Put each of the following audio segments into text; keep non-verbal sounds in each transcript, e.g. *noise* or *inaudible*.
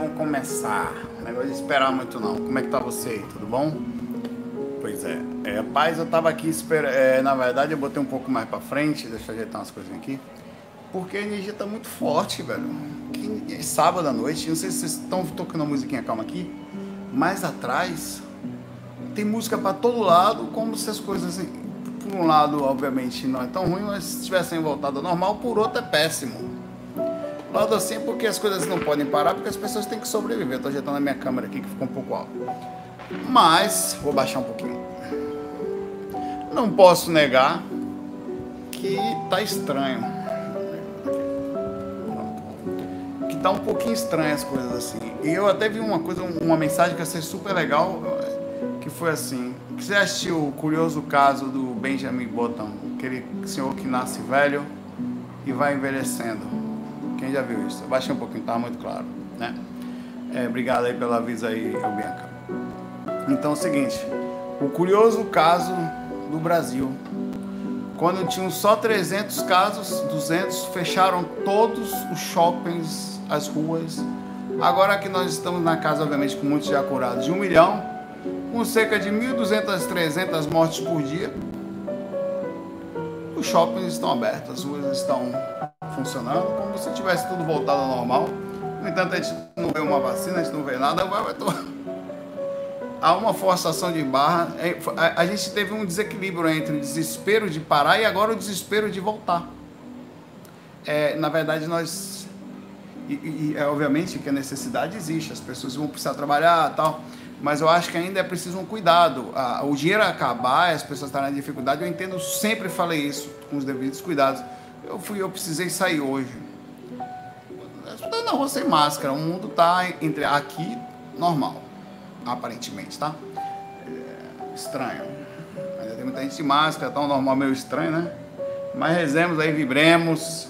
Vamos começar. Não negócio de esperar muito não. Como é que tá você? Tudo bom? Pois é. é paz, eu tava aqui esperando. É, na verdade, eu botei um pouco mais pra frente. Deixa eu ajeitar umas coisinhas aqui. Porque a energia tá muito forte, velho. Que, é sábado à noite. Não sei se vocês estão tocando uma musiquinha calma aqui. Mais atrás tem música para todo lado, como se as coisas, por um lado, obviamente, não é tão ruim, mas se tivessem voltado ao normal, por outro é péssimo. Lado assim porque as coisas não podem parar, porque as pessoas têm que sobreviver. Tô ajeitando a minha câmera aqui que ficou um pouco alto. Mas, vou baixar um pouquinho. Não posso negar que tá estranho. Que tá um pouquinho estranho as coisas assim. E eu até vi uma coisa, uma mensagem que achei super legal, que foi assim. Você assistiu o curioso caso do Benjamin Button, aquele senhor que nasce velho e vai envelhecendo? Quem já viu isso? Baixei um pouquinho, tá muito claro, né? É, obrigado aí pelo aviso aí, Bianca. Então é o seguinte, o curioso caso do Brasil. Quando tinham só 300 casos, 200 fecharam todos os shoppings, as ruas. Agora que nós estamos na casa, obviamente, com muitos já curados, de um milhão, com cerca de 1.200, 300 mortes por dia, os shoppings estão abertos, as ruas estão funcionando, como se tivesse tudo voltado ao normal. No entanto, a gente não vê uma vacina, a gente não vê nada, vai, vai *laughs* há uma forçação de barra. É, a gente teve um desequilíbrio entre o desespero de parar e agora o desespero de voltar. É, na verdade, nós. E, e, é, obviamente que a necessidade existe, as pessoas vão precisar trabalhar tal mas eu acho que ainda é preciso um cuidado. o dinheiro acabar, as pessoas estarem em dificuldade, eu entendo, sempre falei isso, com os devidos cuidados. Eu fui, eu precisei sair hoje. Estou na rua sem máscara, o mundo está entre aqui normal, aparentemente, tá? É, estranho. Ainda tem muita gente de máscara, um normal meio estranho, né? Mas rezemos aí, vibremos.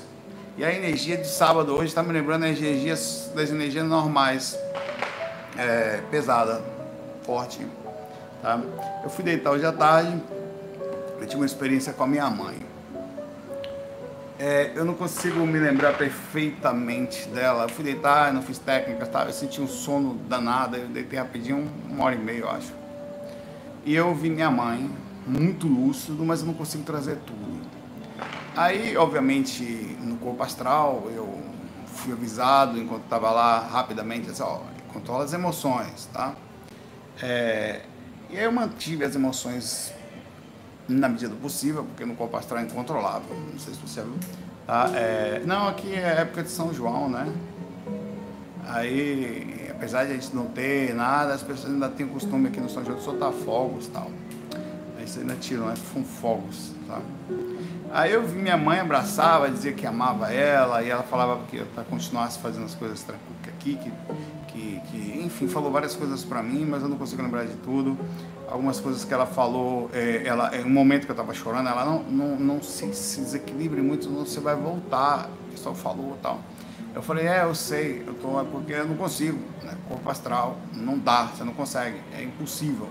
E a energia de sábado hoje está me lembrando as energias das energias normais. É, pesada forte. Tá? Eu fui deitar hoje à tarde, eu tive uma experiência com a minha mãe. É, eu não consigo me lembrar perfeitamente dela. Eu fui deitar, não fiz técnica, tá? eu senti um sono danado, eu deitei rapidinho, uma hora e meia, eu acho. E eu vi minha mãe, muito lúcido, mas eu não consigo trazer tudo. Aí, obviamente, no corpo astral, eu fui avisado enquanto estava lá rapidamente, assim, ó, controla as emoções, tá? É, e aí eu mantive as emoções na medida do possível, porque no corpo astral é incontrolável. Não sei se você viu. Tá? É, não, aqui é época de São João, né? Aí, apesar de a gente não ter nada, as pessoas ainda têm o costume aqui no São João de soltar fogos e tal. Aí você ainda tiram, né? Com fogos, tá? Aí eu vi minha mãe abraçava, dizia que amava ela, e ela falava que para continuasse fazendo as coisas tranquilas aqui, que que, enfim, falou várias coisas para mim, mas eu não consigo lembrar de tudo. Algumas coisas que ela falou, é, ela, em um momento que eu estava chorando, ela não, não, não se, se desequilibre muito, não, você vai voltar. O pessoal falou tal. Eu falei, é, eu sei, eu tô, é porque eu não consigo, né? corpo astral, não dá, você não consegue, é impossível.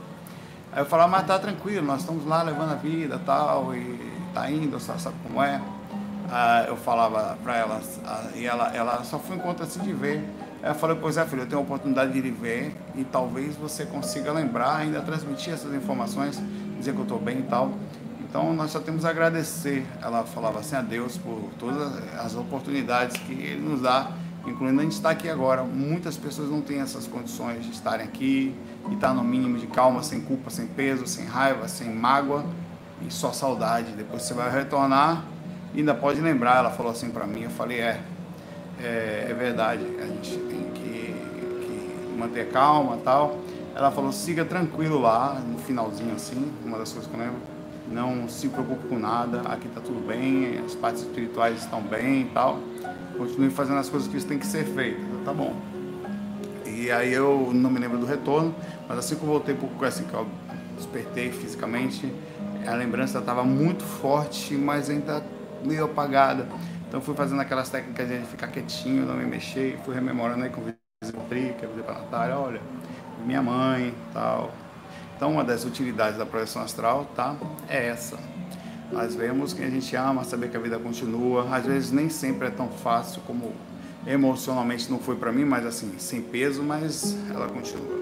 Aí eu falava, mas tá tranquilo, nós estamos lá levando a vida tal, e tá indo, sabe, sabe como é? Ah, eu falava para ela, e ela, ela só foi um encontro assim de ver. Ela falou, pois é, filho, eu tenho a oportunidade de ir ver e talvez você consiga lembrar, ainda transmitir essas informações, dizer que eu estou bem e tal. Então nós só temos a agradecer, ela falava assim, a Deus por todas as oportunidades que Ele nos dá, incluindo a gente estar aqui agora. Muitas pessoas não têm essas condições de estarem aqui e estar no mínimo de calma, sem culpa, sem peso, sem raiva, sem mágoa e só saudade. Depois você vai retornar e ainda pode lembrar. Ela falou assim para mim, eu falei, é, é, é verdade, a gente tem que, que manter calma e tal. Ela falou, siga tranquilo lá, no finalzinho assim, uma das coisas que eu lembro, não se preocupe com nada, aqui está tudo bem, as partes espirituais estão bem e tal. Continue fazendo as coisas que tem que ser feitas, tá bom. E aí eu não me lembro do retorno, mas assim que eu voltei pouco assim que eu despertei fisicamente, a lembrança estava muito forte, mas ainda meio apagada. Então fui fazendo aquelas técnicas de ficar quietinho, não me mexer, fui rememorando aí com o vizinho Trica, dizer para a Natália, olha, minha mãe tal. Então uma das utilidades da projeção astral, tá? É essa. Nós vemos que a gente ama, saber que a vida continua. Às vezes nem sempre é tão fácil como Emocionalmente não foi para mim, mas assim, sem peso, mas ela continua.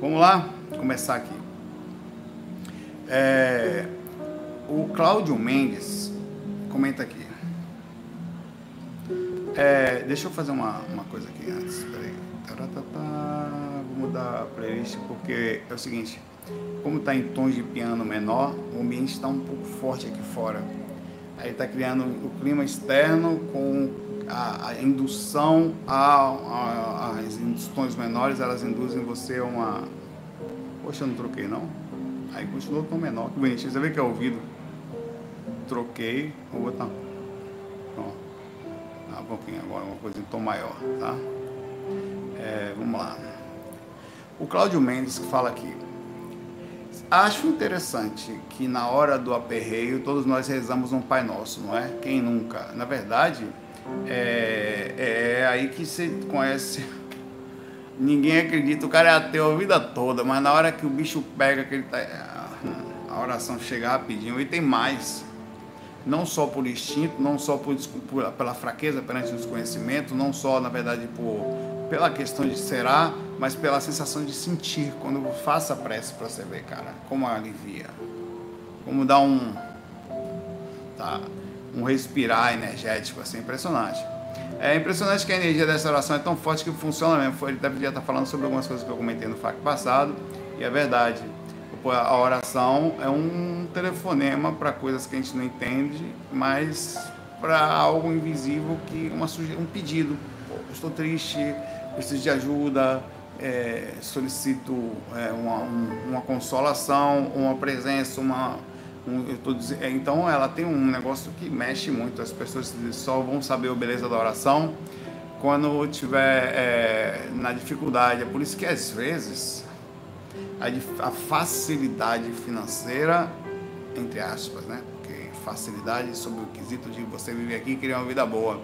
Vamos lá, começar aqui. É, o Cláudio Mendes comenta aqui. É, deixa eu fazer uma, uma coisa aqui antes. Peraí. Vou mudar a playlist porque é o seguinte. Como está em tons de piano menor, o ambiente está um pouco forte aqui fora. Aí está criando o clima externo com a, a indução as tons menores, elas induzem você a uma. Poxa, eu não troquei não. Aí continua tom menor. Que bonitinho. Você vê que é ouvido. Troquei. Vou botar. Ah, um pouquinho agora, uma coisa em tom maior, tá? É, vamos lá. O Cláudio Mendes que fala aqui. Acho interessante que na hora do aperreio todos nós rezamos um Pai Nosso, não é? Quem nunca? Na verdade, é, é aí que você conhece. *laughs* Ninguém acredita, o cara é ateu a vida toda, mas na hora que o bicho pega, que ele tá, a oração chega rapidinho. E tem mais. Não só por instinto, não só por, por, pela fraqueza perante o desconhecimento, não só, na verdade, por, pela questão de será, mas pela sensação de sentir. Quando eu faço a prece para você ver, cara, como alivia. Como dá um. Tá, um respirar energético, assim, impressionante. É impressionante que a energia dessa oração é tão forte que funciona mesmo. Ele devia estar falando sobre algumas coisas que eu comentei no FAC passado, e é verdade. A oração é um telefonema para coisas que a gente não entende, mas para algo invisível que uma um pedido. estou triste, preciso de ajuda, é, solicito é, uma, um, uma consolação, uma presença, uma, um, eu tô é, então ela tem um negócio que mexe muito. As pessoas só vão saber a beleza da oração quando tiver é, na dificuldade. É por isso que às vezes a, facilidade financeira, entre aspas, né? Porque facilidade sobre o quesito de você viver aqui e criar uma vida boa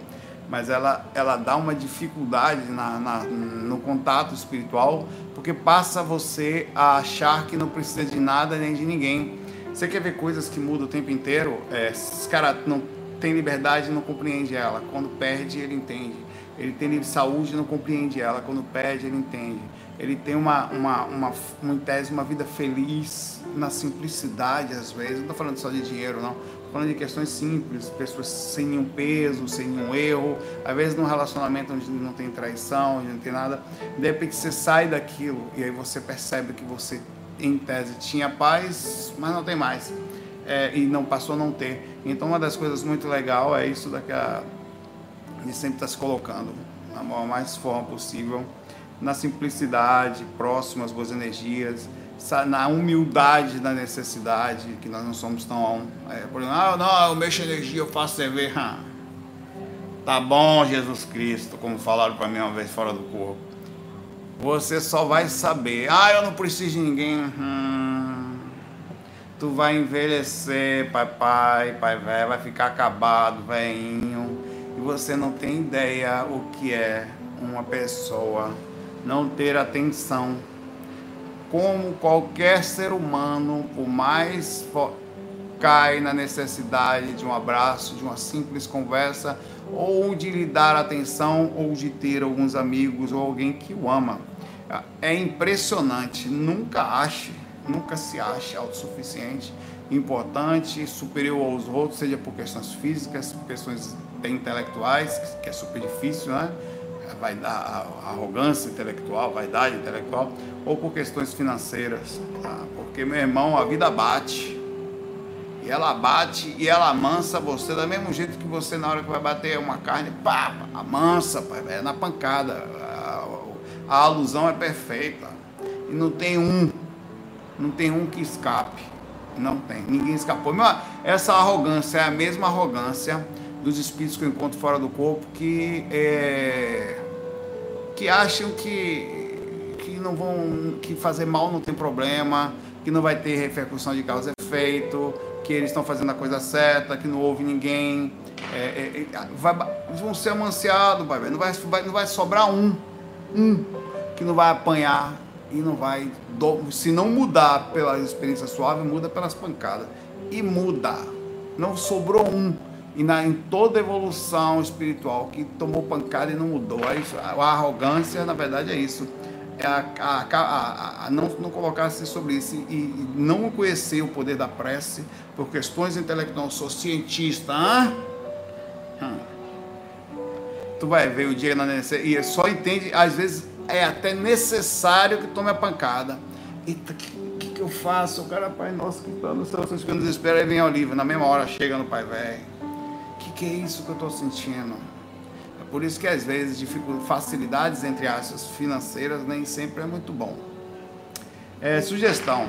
mas ela, ela dá uma dificuldade na, na, no contato espiritual, porque passa você a achar que não precisa de nada nem de ninguém. Você quer ver coisas que mudam o tempo inteiro? É, esse cara não tem liberdade não compreende ela. Quando perde, ele entende. Ele tem saúde não compreende ela. Quando perde, ele entende. Ele tem uma, uma, uma, uma, tese, uma vida feliz na simplicidade, às vezes. Não estou falando só de dinheiro, não falando de questões simples, pessoas sem nenhum peso, sem nenhum erro, às vezes num relacionamento onde não tem traição, onde não tem nada, de repente você sai daquilo e aí você percebe que você, em tese, tinha paz, mas não tem mais. É, e não passou a não ter. Então uma das coisas muito legal é isso daqui a, de sempre estar tá se colocando na mais forma possível, na simplicidade, próximo às boas energias, na humildade da necessidade, que nós não somos tão. É, por exemplo, ah, não, eu mexo energia, eu faço CV. *laughs* Tá bom, Jesus Cristo, como falaram para mim uma vez fora do corpo. Você só vai saber. Ah, eu não preciso de ninguém. Hum, tu vai envelhecer, pai, pai, pai, velho, vai ficar acabado, velhinho. E você não tem ideia o que é uma pessoa não ter atenção como qualquer ser humano, por mais cai na necessidade de um abraço, de uma simples conversa, ou de lhe dar atenção, ou de ter alguns amigos ou alguém que o ama. É impressionante, nunca ache, nunca se ache autossuficiente, importante, superior aos outros, seja por questões físicas, por questões intelectuais, que é super difícil, né? Vai dar arrogância intelectual, vaidade intelectual, ou por questões financeiras. Tá? Porque, meu irmão, a vida bate. E ela bate e ela amansa você do mesmo jeito que você, na hora que vai bater uma carne, pá, amansa, pai, é na pancada. A, a alusão é perfeita. E não tem um, não tem um que escape. Não tem, ninguém escapou. Meu, essa arrogância é a mesma arrogância dos espíritos que eu encontro fora do corpo que é, que acham que, que não vão que fazer mal não tem problema, que não vai ter repercussão de causa e efeito, que eles estão fazendo a coisa certa, que não houve ninguém. É, é, é vai, vão ser amanciados, vai, não, vai, não vai sobrar um, um que não vai apanhar e não vai. Se não mudar pela experiência suave, muda pelas pancadas. E muda. Não sobrou um e na, em toda evolução espiritual que tomou pancada e não mudou. É a, a arrogância, na verdade, é isso. É a, a, a não, não colocar-se sobre isso e, e, não conhecer o poder da prece por questões intelectuais. Sou cientista. Hã? Hum. Tu vai ver o dia na e só entende, às vezes é até necessário que tome a pancada. Eita, que, que, eu faço? O cara, Pai Nosso que está no céu, que nos espera, aí vem ao livro. Na mesma hora chega no Pai Velho que, é isso que eu estou sentindo? É por isso que às vezes facilidades entre aspas financeiras nem sempre é muito bom. É, sugestão.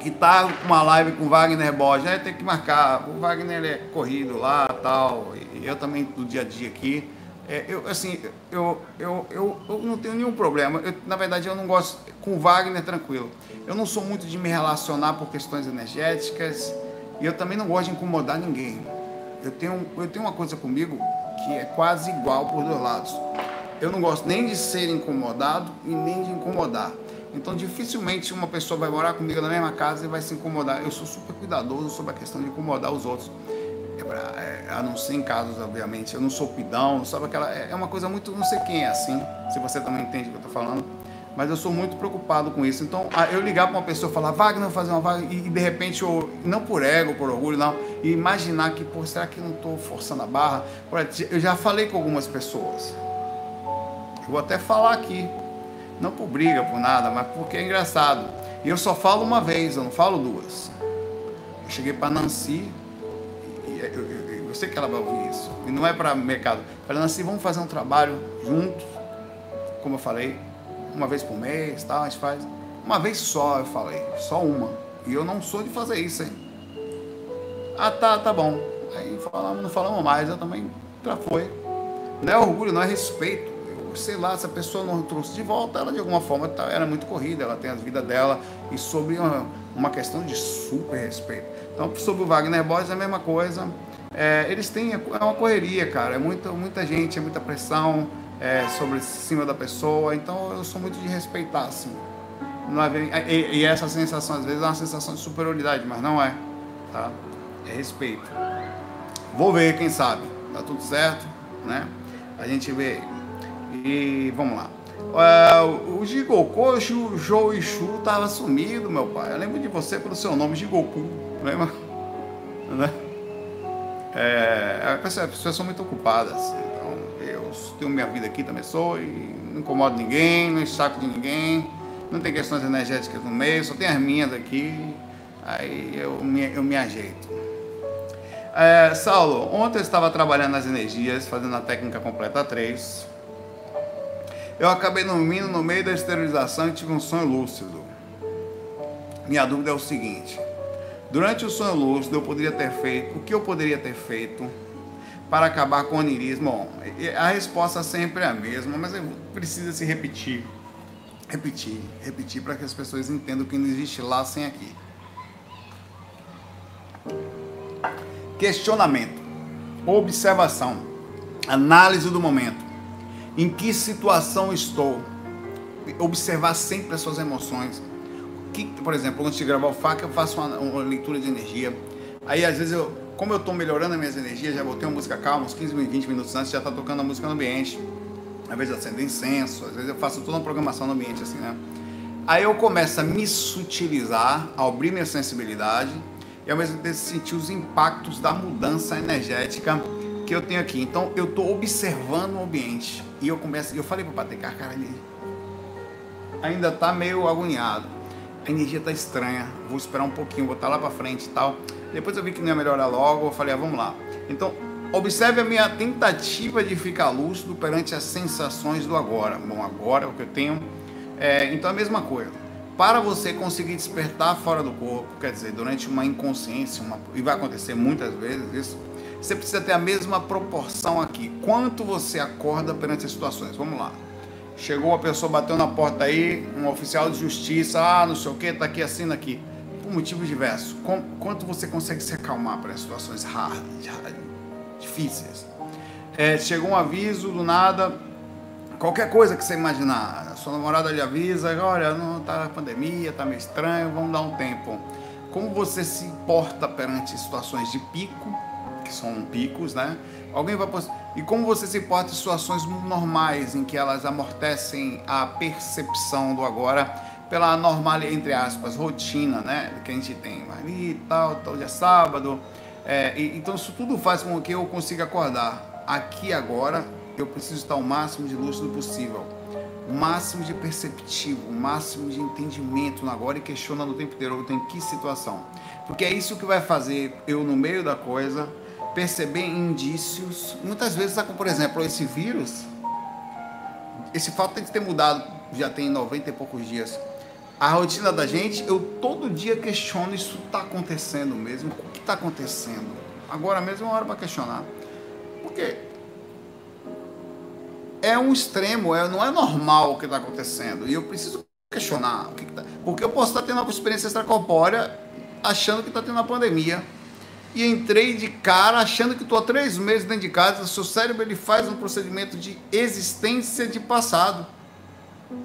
Que tá com uma live com Wagner Borges, né? tem que marcar. O Wagner é corrido lá tal. E eu também do dia a dia aqui. É, eu, assim, eu, eu, eu, eu, não tenho nenhum problema. Eu, na verdade, eu não gosto. Com o Wagner, tranquilo. Eu não sou muito de me relacionar por questões energéticas. E eu também não gosto de incomodar ninguém eu tenho, eu tenho uma coisa comigo que é quase igual por dois lados. Eu não gosto nem de ser incomodado e nem de incomodar. Então, dificilmente uma pessoa vai morar comigo na mesma casa e vai se incomodar. Eu sou super cuidadoso sobre a questão de incomodar os outros. É pra, é, a não ser em casos, obviamente. Eu não sou pidão, sabe aquela. É, é uma coisa muito. Não sei quem é assim, se você também entende o que eu estou falando mas eu sou muito preocupado com isso. Então, eu ligar para uma pessoa e falar, Wagner, fazer uma vaga, e de repente, eu, não por ego, por orgulho, não, e imaginar que, pô, será que eu não estou forçando a barra? Eu já falei com algumas pessoas. Eu vou até falar aqui, não por briga, por nada, mas porque é engraçado. E eu só falo uma vez, eu não falo duas. Eu cheguei para Nancy, e eu, eu, eu, sei que ela vai ouvir isso, e não é para mercado. Falei, Nancy, vamos fazer um trabalho juntos, como eu falei, uma vez por mês, tal, a gente faz. Uma vez só, eu falei, só uma. E eu não sou de fazer isso, hein? Ah, tá, tá bom. Aí falamos, não falamos mais, eu também já foi. Não é orgulho, não é respeito. Eu, sei lá, se a pessoa não trouxe de volta, ela de alguma forma tá, era muito corrida, ela tem a vida dela. E sobre uma, uma questão de super respeito. Então, sobre o Wagner Borges é a mesma coisa. É, eles têm, é uma correria, cara. É muita, muita gente, é muita pressão é, sobre cima da pessoa. Então eu sou muito de respeitar, assim. Não é, e, e, essa sensação, às vezes, é uma sensação de superioridade, mas não é. Tá? É respeito. Vou ver, quem sabe. Tá tudo certo, né? A gente vê. E vamos lá. Uh, o Jigoku, o Jou Ishu tava sumido, meu pai. Eu lembro de você pelo seu nome, Jigoku. Lembra? *laughs* Né? É, as pessoas são muito ocupadas tenho minha vida aqui também sou, e não incomodo ninguém, não saco de ninguém, não tem questões energéticas no meio, só tem as minhas aqui, aí eu me, eu me ajeito. É, Saulo, ontem eu estava trabalhando nas energias, fazendo a técnica completa 3. Eu acabei dormindo no meio da esterilização e tive um sonho lúcido. Minha dúvida é o seguinte: durante o sonho lúcido, eu poderia ter feito o que eu poderia ter feito para acabar com o onirismo? Bom, a resposta sempre é a mesma, mas precisa se repetir. Repetir, repetir para que as pessoas entendam que não existe lá sem aqui. Questionamento, observação, análise do momento. Em que situação estou? Observar sempre as suas emoções. Que, por exemplo, antes de gravar o FAC, eu faço uma, uma leitura de energia. Aí, às vezes, eu como eu estou melhorando as minhas energias, já botei uma música calma, uns 15, 20 minutos antes, já está tocando a música no ambiente. Às vezes acendo incenso, às vezes eu faço toda uma programação no ambiente, assim, né? Aí eu começo a me sutilizar, a abrir minha sensibilidade e ao mesmo tempo sentir os impactos da mudança energética que eu tenho aqui. Então eu estou observando o ambiente e eu começo, eu falei para o Patecar, cara, ele ainda está meio agoniado. A energia está estranha, vou esperar um pouquinho, vou estar lá para frente e tal. Depois eu vi que não ia melhorar logo, eu falei, ah, vamos lá. Então, observe a minha tentativa de ficar lúcido perante as sensações do agora. Bom, agora é o que eu tenho. É, então, a mesma coisa. Para você conseguir despertar fora do corpo, quer dizer, durante uma inconsciência, uma, e vai acontecer muitas vezes isso, você precisa ter a mesma proporção aqui. Quanto você acorda perante as situações? Vamos lá. Chegou a pessoa, bateu na porta aí, um oficial de justiça, ah, não sei o que, tá aqui, assina aqui por motivos diversos. Com, quanto você consegue se acalmar para situações raras, difíceis? É, chegou um aviso do nada, qualquer coisa que você imaginar, sua namorada lhe avisa, olha, não tá pandemia, tá meio estranho, vamos dar um tempo. Como você se porta perante situações de pico, que são picos, né? Alguém vai e como você se porta em situações normais em que elas amortecem a percepção do agora pela normal entre aspas rotina, né? Que a gente tem ali e tal, tal dia é sábado. É, e, então isso tudo faz com que eu consiga acordar aqui agora. Eu preciso estar o máximo de lúcido possível, o máximo de perceptivo, o máximo de entendimento no agora e questionando o tempo inteiro eu tenho que situação, porque é isso que vai fazer eu no meio da coisa perceber indícios. Muitas vezes, por exemplo, esse vírus, esse fato tem que ter mudado, já tem 90 e poucos dias. A rotina da gente, eu todo dia questiono: isso está acontecendo mesmo? O que está acontecendo? Agora mesmo é uma hora para questionar. Porque é um extremo, é, não é normal o que está acontecendo. E eu preciso questionar. O que que tá, porque eu posso estar tendo uma experiência extracorpórea achando que está tendo uma pandemia e entrei de cara achando que estou há três meses dentro de casa. Seu cérebro ele faz um procedimento de existência de passado,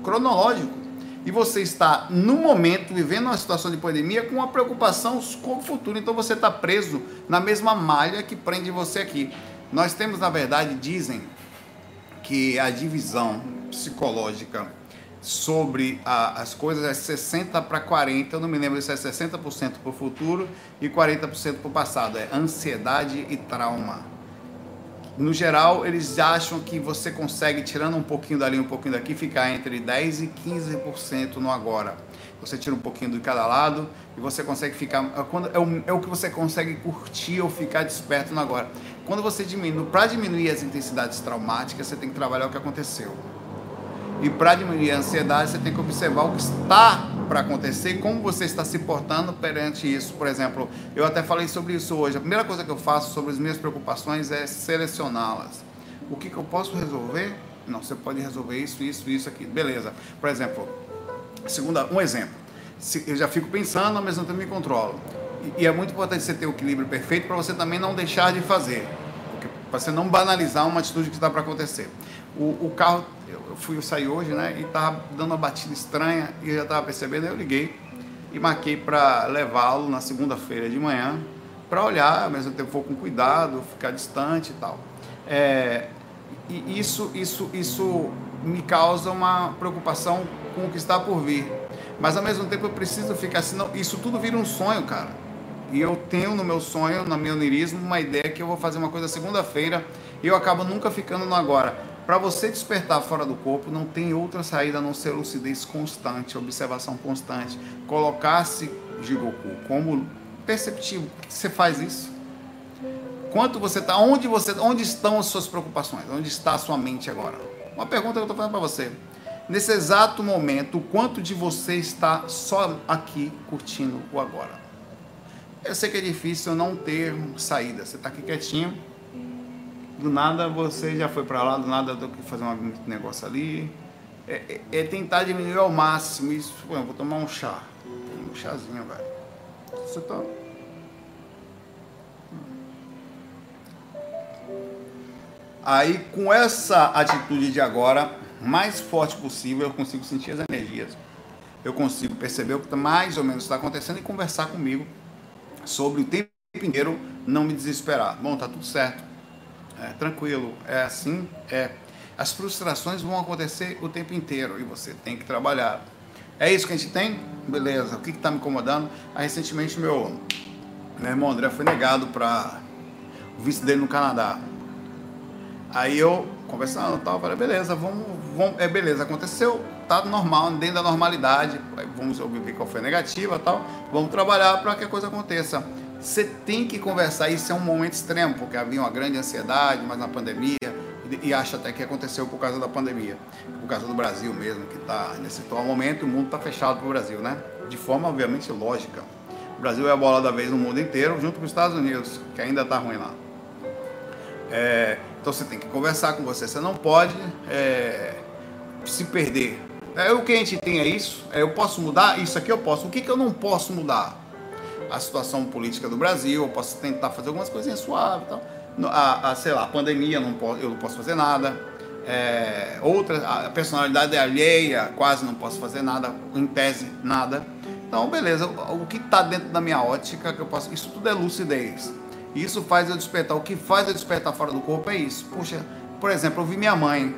cronológico. E você está, no momento, vivendo uma situação de pandemia com uma preocupação com o futuro. Então você está preso na mesma malha que prende você aqui. Nós temos, na verdade, dizem que a divisão psicológica sobre a, as coisas é 60 para 40, eu não me lembro se é 60% para o futuro e 40% para o passado, é ansiedade e trauma. No geral, eles acham que você consegue, tirando um pouquinho dali, um pouquinho daqui, ficar entre 10% e 15% no agora. Você tira um pouquinho de cada lado e você consegue ficar. É o, é o que você consegue curtir ou ficar desperto no agora. Quando você diminui, para diminuir as intensidades traumáticas, você tem que trabalhar o que aconteceu. E para diminuir a ansiedade, você tem que observar o que está para acontecer como você está se portando perante isso. Por exemplo, eu até falei sobre isso hoje. A primeira coisa que eu faço sobre as minhas preocupações é selecioná-las. O que, que eu posso resolver? Não, você pode resolver isso, isso, isso aqui. Beleza. Por exemplo, segunda, um exemplo. Eu já fico pensando, mesmo tempo me controlo. E, e é muito importante você ter o equilíbrio perfeito para você também não deixar de fazer. Para você não banalizar uma atitude que está para acontecer. O, o carro eu fui sair hoje, né? E tava dando uma batida estranha e eu já tava percebendo, eu liguei e marquei para levá-lo na segunda-feira de manhã para olhar, ao mesmo tempo for com cuidado, ficar distante e tal. É, e isso, isso, isso me causa uma preocupação com o que está por vir. Mas ao mesmo tempo eu preciso ficar assim, não, isso tudo vira um sonho, cara. E eu tenho no meu sonho, no meu onirismo, uma ideia que eu vou fazer uma coisa segunda-feira e eu acabo nunca ficando no agora. Para você despertar fora do corpo, não tem outra saída a não ser lucidez constante, observação constante. Colocar-se, Jigoku, como perceptivo. Você faz isso? Quanto você está? Onde, você, onde estão as suas preocupações? Onde está a sua mente agora? Uma pergunta que eu estou fazendo para você. Nesse exato momento, o quanto de você está só aqui curtindo o agora? Eu sei que é difícil não ter saída. Você está aqui quietinho do nada você já foi para lá, do nada tenho que fazer um negócio ali. É, é, é, tentar diminuir ao máximo isso. Pô, vou tomar um chá. Um chazinho, velho. Você tá. Aí, com essa atitude de agora, mais forte possível, eu consigo sentir as energias. Eu consigo perceber o que mais ou menos está acontecendo e conversar comigo sobre o tempo inteiro, não me desesperar. Bom, tá tudo certo é, tranquilo, é assim, é. As frustrações vão acontecer o tempo inteiro e você tem que trabalhar. É isso que a gente tem? Beleza. O que está me incomodando? Aí, recentemente, meu, meu irmão André foi negado para o visto dele no Canadá. Aí eu, conversando tal, falei, beleza, vamos, vamos, é beleza, aconteceu, tá normal, dentro da normalidade, vamos ver qual foi negativa tal, vamos trabalhar para que a coisa aconteça. Você tem que conversar. Isso é um momento extremo, porque havia uma grande ansiedade, mas na pandemia, e acha até que aconteceu por causa da pandemia, por causa do Brasil mesmo, que está nesse atual momento, o mundo está fechado para o Brasil, né? De forma, obviamente, lógica. O Brasil é a bola da vez no mundo inteiro, junto com os Estados Unidos, que ainda está ruim lá. É, então você tem que conversar com você. Você não pode é, se perder. É, o que a gente tem é isso. É, eu posso mudar? Isso aqui eu posso. O que, que eu não posso mudar? A situação política do Brasil, eu posso tentar fazer algumas coisinhas suaves tal. A, a, sei lá, a pandemia, não posso, eu não posso fazer nada. É, outra, a personalidade é alheia, quase não posso fazer nada, em tese, nada. Então, beleza, o, o que está dentro da minha ótica que eu posso. Isso tudo é lucidez. E isso faz eu despertar. O que faz eu despertar fora do corpo é isso. Puxa, por exemplo, eu vi minha mãe.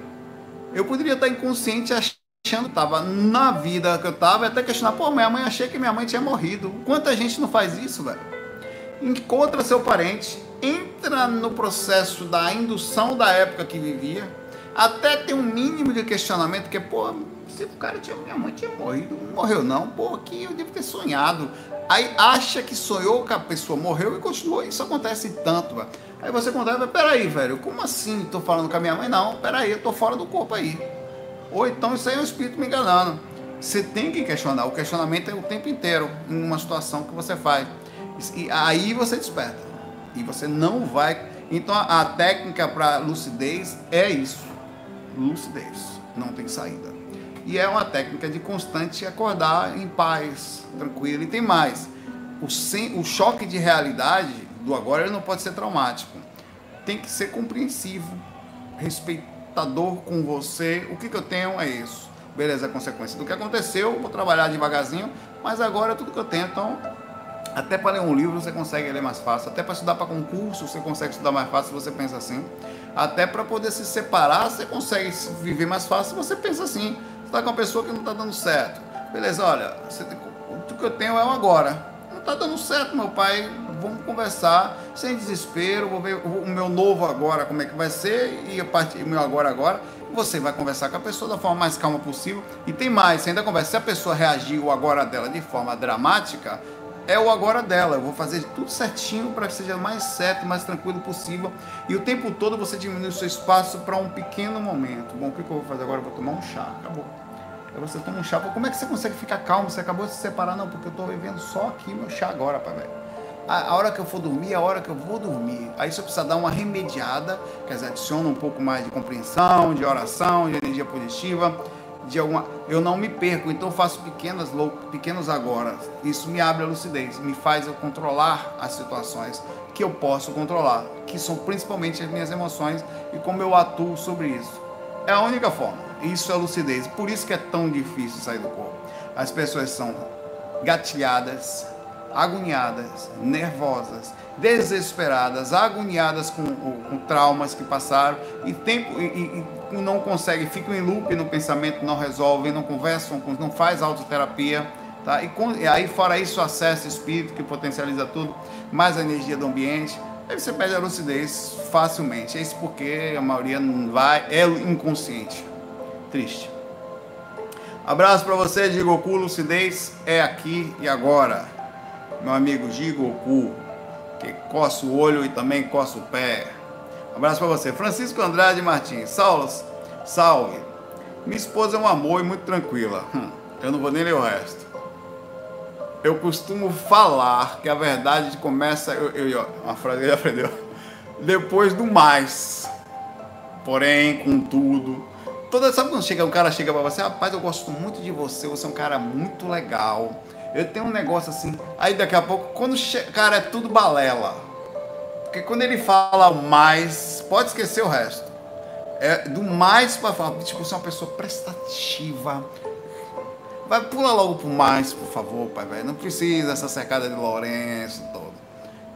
Eu poderia estar inconsciente achando que estava na vida que eu estava e até questionar, pô, minha mãe achei que minha mãe tinha morrido. Quanta gente não faz isso, velho? Encontra seu parente, entra no processo da indução da época que vivia, até tem um mínimo de questionamento, que pô, se o cara tinha, minha mãe tinha morrido, não morreu não, pô, aqui eu devo ter sonhado. Aí acha que sonhou que a pessoa morreu e continuou. Isso acontece tanto, velho. Aí você contava, peraí, velho, como assim tô falando com a minha mãe? Não, peraí, eu tô fora do corpo aí. Ou então isso aí é um espírito me enganando. Você tem que questionar. O questionamento é o tempo inteiro em uma situação que você faz. E aí você desperta. E você não vai. Então a, técnica para lucidez é isso. Lucidez. Não tem saída. E é uma técnica de constante acordar em paz, tranquilo. E tem mais. O, sem, o choque de realidade do agora ele não pode ser traumático. Tem que ser compreensivo, respeitador com você. O que, que eu tenho é isso. Beleza, é consequência do que aconteceu. Vou trabalhar devagarzinho, mas agora é tudo que eu tenho. Então, até para ler um livro você consegue ler mais fácil. Até para estudar para concurso você consegue estudar mais fácil se você pensa assim. Até para poder se separar você consegue viver mais fácil se você pensa assim está com uma pessoa que não está dando certo. Beleza, olha, tem, o que eu tenho é um agora. Não está dando certo, meu pai. Vamos conversar sem desespero. Vou ver o meu novo agora, como é que vai ser, e a partir do meu agora agora. Você vai conversar com a pessoa da forma mais calma possível. E tem mais, você ainda conversa. Se a pessoa reagir o agora dela de forma dramática, é o agora dela. Eu vou fazer tudo certinho para que seja mais certo, mais tranquilo possível. E o tempo todo você diminui o seu espaço para um pequeno momento. Bom, o que eu vou fazer agora? Eu vou tomar um chá. Acabou. Aí você toma um chá. Como é que você consegue ficar calmo? Você acabou de se separar? Não, porque eu estou vivendo só aqui meu chá agora, pai velho. A, a hora que eu for dormir, é a hora que eu vou dormir. Aí você precisa dar uma remediada, quer dizer, adiciona um pouco mais de compreensão, de oração, de energia positiva, de alguma. Eu não me perco, então faço pequenas, pequenos agora. Isso me abre a lucidez, me faz eu controlar as situações que eu posso controlar, que são principalmente as minhas emoções e como eu atuo sobre isso. É a única forma. Isso é lucidez. Por isso que é tão difícil sair do corpo. As pessoas são gatilhadas, agoniadas, nervosas, desesperadas, agoniadas com, com traumas que passaram e, tempo, e, e não conseguem, ficam em loop no pensamento, não resolvem, não conversam, não faz autoterapia. Tá? E, com, e aí, fora isso, acesso espírito que potencializa tudo, mais a energia do ambiente. Aí você perde a lucidez facilmente. É isso porque a maioria não vai, é inconsciente. Triste. Abraço para você, Gigoku. Lucidez é aqui e agora. Meu amigo Gigoku, que coça o olho e também coça o pé. Abraço para você. Francisco Andrade Martins. Saulo, salve. Minha esposa é um amor e muito tranquila. Hum, eu não vou nem ler o resto eu costumo falar que a verdade começa. Eu, eu, uma frase que ele aprendeu. Depois do mais. Porém, contudo. Toda, sabe quando chega, um cara chega pra você, rapaz, eu gosto muito de você, você é um cara muito legal. Eu tenho um negócio assim. Aí daqui a pouco, quando chega. Cara, é tudo balela. Porque quando ele fala o mais, pode esquecer o resto. É do mais para falar, tipo, você é uma pessoa prestativa Vai, pula logo pro mais, por favor, pai, velho. Não precisa essa cercada de Lourenço todo.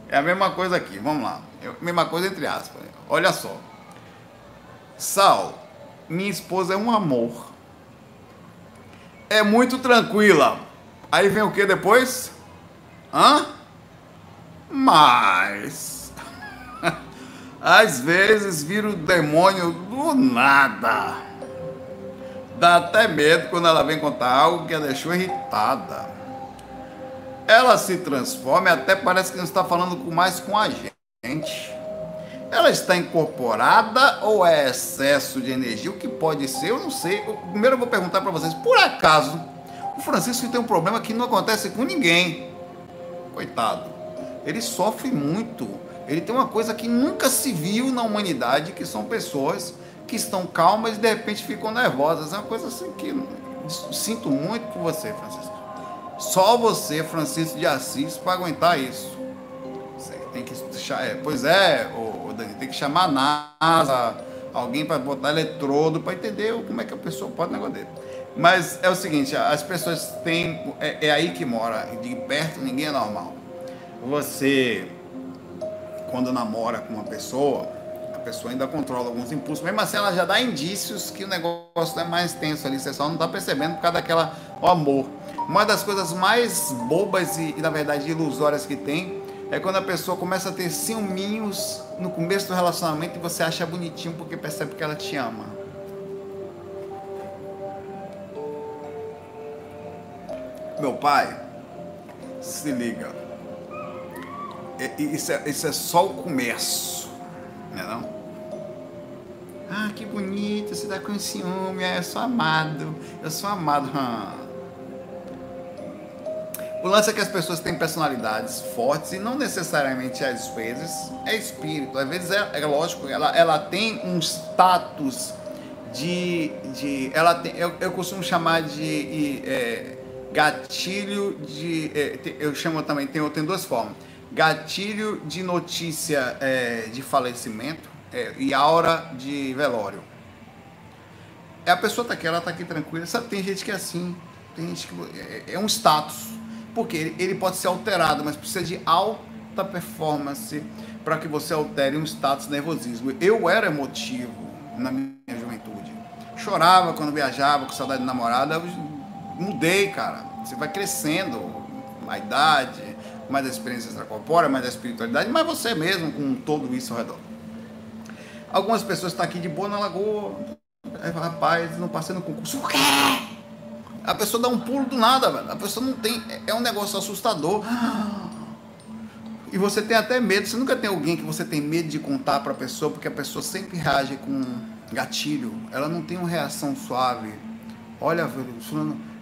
É a mesma coisa aqui, vamos lá. Eu, mesma coisa entre aspas. Olha só. Sal, minha esposa é um amor. É muito tranquila. Aí vem o que depois? Hã? Mas. *laughs* Às vezes vira o demônio do nada. Dá até medo quando ela vem contar algo que a deixou irritada. Ela se transforma e até parece que não está falando mais com a gente. Ela está incorporada ou é excesso de energia? O que pode ser? Eu não sei. Primeiro eu vou perguntar para vocês, por acaso, o Francisco tem um problema que não acontece com ninguém. Coitado. Ele sofre muito. Ele tem uma coisa que nunca se viu na humanidade, que são pessoas que estão calmas e de repente ficam nervosas. É uma coisa assim que sinto muito por você, Francisco. Só você, Francisco de Assis, para aguentar isso. Você tem que é, pois é, o, Dani, tem que chamar a NASA, alguém para botar eletrodo para entender como é que a pessoa pode negócio dele. Mas é o seguinte, as pessoas têm é, é aí que mora, de perto ninguém é normal. Você quando namora com uma pessoa, a pessoa ainda controla alguns impulsos, mesmo assim ela já dá indícios que o negócio é mais tenso ali, você só não está percebendo por causa daquela o amor. Uma das coisas mais bobas e, e, na verdade ilusórias que tem é quando a pessoa começa a ter ciúminhos no começo do relacionamento e você acha bonitinho porque percebe que ela te ama. Meu pai, se liga, isso é, isso é só o começo, não é não? Ah, que bonito, você tá com ciúme, eu sou amado, eu sou amado. Ah. O lance é que as pessoas têm personalidades fortes e não necessariamente às vezes é espírito. Às vezes é, é lógico, ela, ela tem um status de. de ela tem, eu, eu costumo chamar de é, gatilho de. É, eu chamo também, tem, tem duas formas. Gatilho de notícia é, de falecimento é, e aura de velório. É a pessoa tá aqui, ela tá aqui tranquila. Sabe, tem gente que é assim. Tem gente que. É, é um status porque ele, ele pode ser alterado, mas precisa de alta performance para que você altere um status nervosismo. Eu era emotivo na minha juventude. Chorava quando viajava com saudade de namorada. Mudei, cara. Você vai crescendo, a idade, mais a experiência extracorpórea, mais a espiritualidade, mas você mesmo com todo isso ao redor. Algumas pessoas estão aqui de boa na lagoa. Rapaz, não passei no concurso. O quê? A pessoa dá um pulo do nada, velho. A pessoa não tem. É um negócio assustador. E você tem até medo. Você nunca tem alguém que você tem medo de contar para a pessoa, porque a pessoa sempre reage com gatilho. Ela não tem uma reação suave. Olha, velho,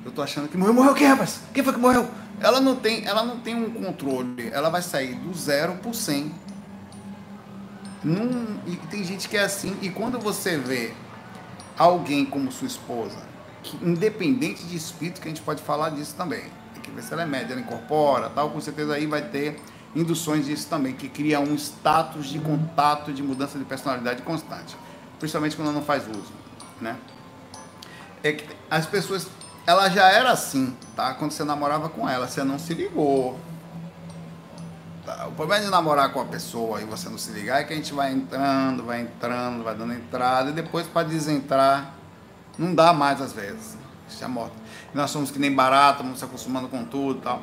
eu tô achando que morreu. Morreu quem, rapaz? Quem foi que morreu? Ela não tem, ela não tem um controle. Ela vai sair do zero por cem. Num, e tem gente que é assim. E quando você vê alguém como sua esposa, que, independente de espírito, que a gente pode falar disso também. Tem que ver se ela é média, ela incorpora, tal, com certeza aí vai ter induções disso também, que cria um status de contato, de mudança de personalidade constante, principalmente quando não faz uso, né? É que as pessoas, ela já era assim, tá? Quando você namorava com ela, você não se ligou. Tá? O problema de namorar com a pessoa e você não se ligar é que a gente vai entrando, vai entrando, vai dando entrada e depois para desentrar não dá mais às vezes. Isso é morte. Nós somos que nem barata, vamos se acostumando com tudo e tal.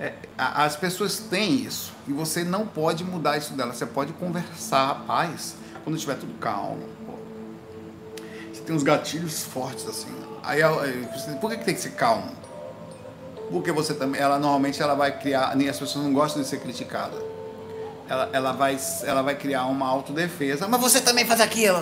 É, as pessoas têm isso e você não pode mudar isso dela. Você pode conversar, rapaz, quando estiver tudo calmo. Pô. Você tem uns gatilhos fortes assim. Aí, por que, que tem que ser calmo? Porque você também, ela normalmente ela vai criar, nem as pessoas não gostam de ser criticadas. Ela, ela, vai, ela vai criar uma autodefesa. Mas você também faz aquilo.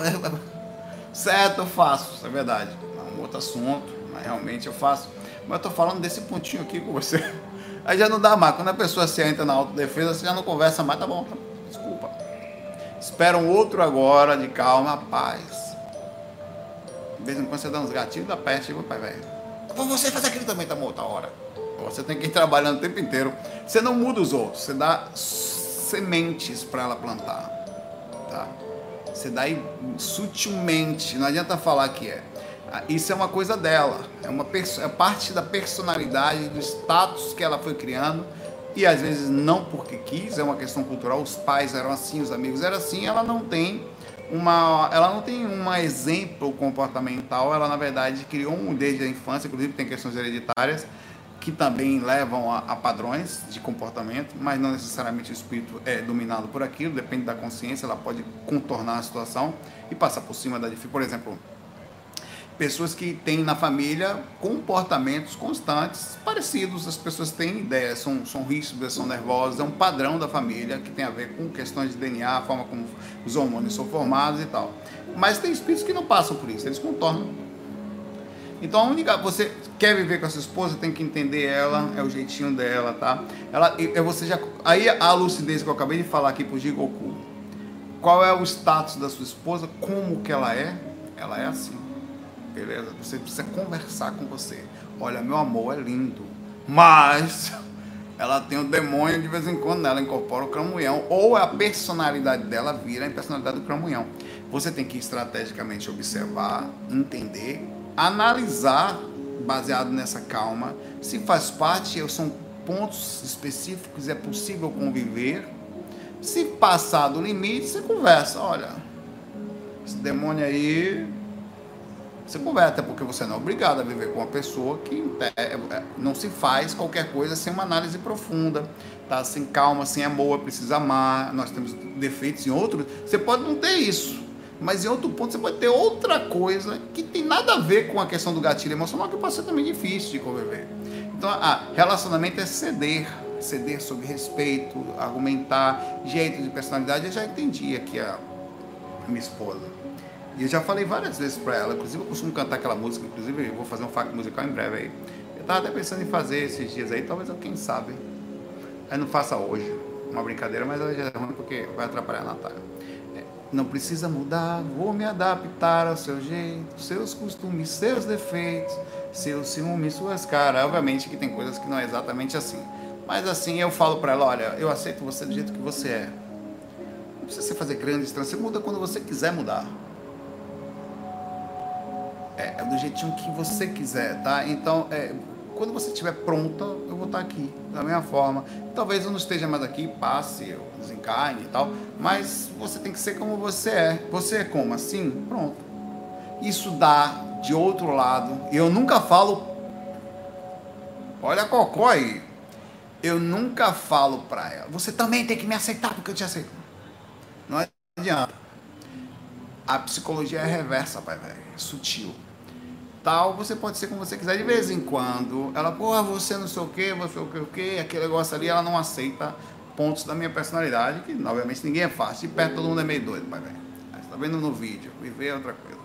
*laughs* Certo, eu faço, é verdade. É um outro assunto, mas realmente eu faço. Mas eu tô falando desse pontinho aqui com você. *laughs* Aí já não dá mais. Quando a pessoa se entra na autodefesa, você já não conversa mais, tá bom, tá, desculpa. Espera um outro agora de calma, paz. De vez em quando você dá uns gatilhos da peste, pai, velho. Você faz aquilo também, tá tá hora. Você tem que ir trabalhando o tempo inteiro. Você não muda os outros, você dá sementes para ela plantar. Tá? Você dá sutilmente, não adianta falar que é. Ah, isso é uma coisa dela, é uma é parte da personalidade, do status que ela foi criando e às vezes não porque quis, é uma questão cultural. Os pais eram assim, os amigos eram assim. Ela não tem uma, ela não tem um exemplo comportamental. Ela na verdade criou um desde a infância, inclusive tem questões hereditárias que também levam a, a, padrões de comportamento, mas não necessariamente o espírito é dominado por aquilo, depende da consciência, ela pode contornar a situação e passar por cima da dificuldade. Por exemplo, pessoas que têm na família comportamentos constantes parecidos, as pessoas têm ideias, são, são ríspidas, são nervosas, é um padrão da família que tem a ver com questões de DNA, a forma como os hormônios são formados e tal. Mas tem espíritos que não passam por isso, eles contornam então a única. Você quer viver com a sua esposa, tem que entender ela, é o jeitinho dela, tá? Ela, é você já, aí a lucidez que eu acabei de falar aqui pro Jigoku. Qual é o status da sua esposa? Como que ela é? Ela é assim. Beleza? Você precisa conversar com você. Olha, meu amor é lindo. Mas ela tem o um demônio de vez em quando, ela incorpora o cramunhão. Ou a personalidade dela vira a personalidade do cramunhão. Você tem que estrategicamente observar, entender analisar, baseado nessa calma, se faz parte, são pontos específicos, é possível conviver. Se passar do limite, você conversa. Olha, esse demônio aí você conversa, porque você não é obrigado a viver com uma pessoa que é, é, não se faz qualquer coisa sem uma análise profunda, tá? Sem calma, sem amor, precisa amar. Nós temos defeitos em outros. Você pode não ter isso, mas em outro ponto você pode ter outra coisa que tem nada a ver com a questão do gatilho emocional, que pode ser também difícil de conviver. Então, ah, relacionamento é ceder, ceder sobre respeito, argumentar, jeito de personalidade. Eu já entendi aqui a minha esposa e eu já falei várias vezes para ela, inclusive eu costumo cantar aquela música, inclusive eu vou fazer um fac musical em breve aí. Eu tava até pensando em fazer esses dias aí, talvez eu, quem sabe. Aí não faça hoje, uma brincadeira, mas hoje é ruim porque vai atrapalhar a Natália. É, não precisa mudar, vou me adaptar ao seu jeito, seus costumes, seus defeitos, seus ciúmes, suas caras. Obviamente que tem coisas que não é exatamente assim. Mas assim eu falo para ela, olha, eu aceito você do jeito que você é. Não precisa você fazer grandes transformações, você muda quando você quiser mudar é, é do jeitinho que você quiser, tá? Então, é, quando você estiver pronta, eu vou estar aqui, da mesma forma. Talvez eu não esteja mais aqui, passe, eu desencarne e tal, mas você tem que ser como você é. Você é como? Assim? Pronto. Isso dá de outro lado. Eu nunca falo. Olha a cocó aí. Eu nunca falo pra ela. Você também tem que me aceitar porque eu te aceito. Não adianta. A psicologia é reversa, pai velho. É sutil tal, você pode ser como você quiser. De vez em quando, ela, porra, você não sei o que, você o que, o que, aquele negócio ali, ela não aceita pontos da minha personalidade, que obviamente ninguém é fácil. E perto todo mundo é meio doido, pai velho. Você tá vendo no vídeo, viver é outra coisa.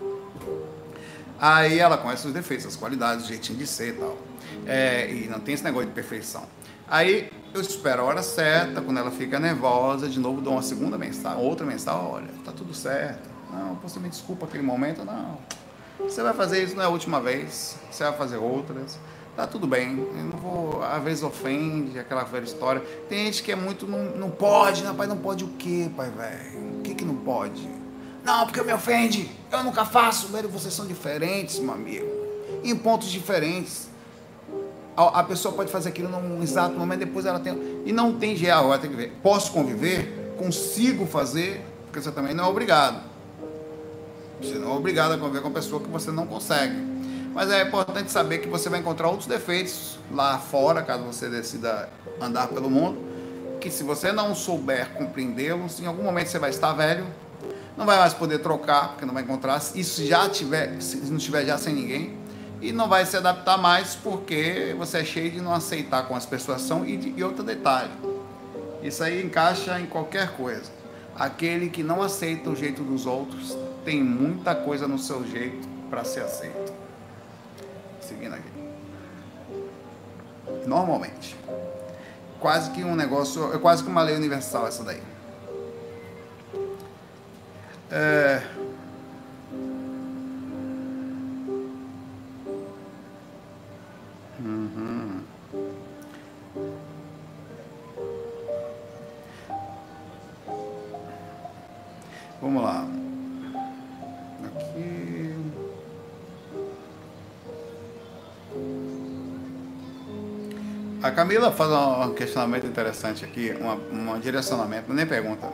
Aí ela conhece os defeitos, as qualidades, o jeitinho de ser e tal. É, e não tem esse negócio de perfeição. Aí eu espero a hora certa, quando ela fica nervosa, de novo dou uma segunda mensagem, outra mensagem, olha, tá tudo certo. Não, você me desculpa aquele momento, não você vai fazer isso não é a última vez, você vai fazer outras. Tá tudo bem, eu não vou, às vezes ofende, aquela velha história. Tem gente que é muito, não, não pode, pai, não pode o quê, pai, velho? O que que não pode? Não, porque me ofende, eu nunca faço, velho, vocês são diferentes, meu amigo, em pontos diferentes. A, a pessoa pode fazer aquilo num exato momento, depois ela tem, e não tem geral, ela tem que ver, posso conviver, consigo fazer, porque você também não é obrigado. Você não é obrigado a conviver com uma pessoa que você não consegue. Mas é importante saber que você vai encontrar outros defeitos lá fora, caso você decida andar pelo mundo, que se você não souber compreendê-los, em algum momento você vai estar velho, não vai mais poder trocar, porque não vai encontrar, isso já tiver, se não estiver já sem ninguém, e não vai se adaptar mais porque você é cheio de não aceitar como as pessoas são e, de, e outro detalhe, isso aí encaixa em qualquer coisa. Aquele que não aceita o jeito dos outros tem muita coisa no seu jeito para ser aceito. Seguindo aqui. Normalmente. Quase que um negócio, é quase que uma lei universal essa daí. É, A Camila faz um questionamento interessante aqui, um direcionamento, nem pergunta.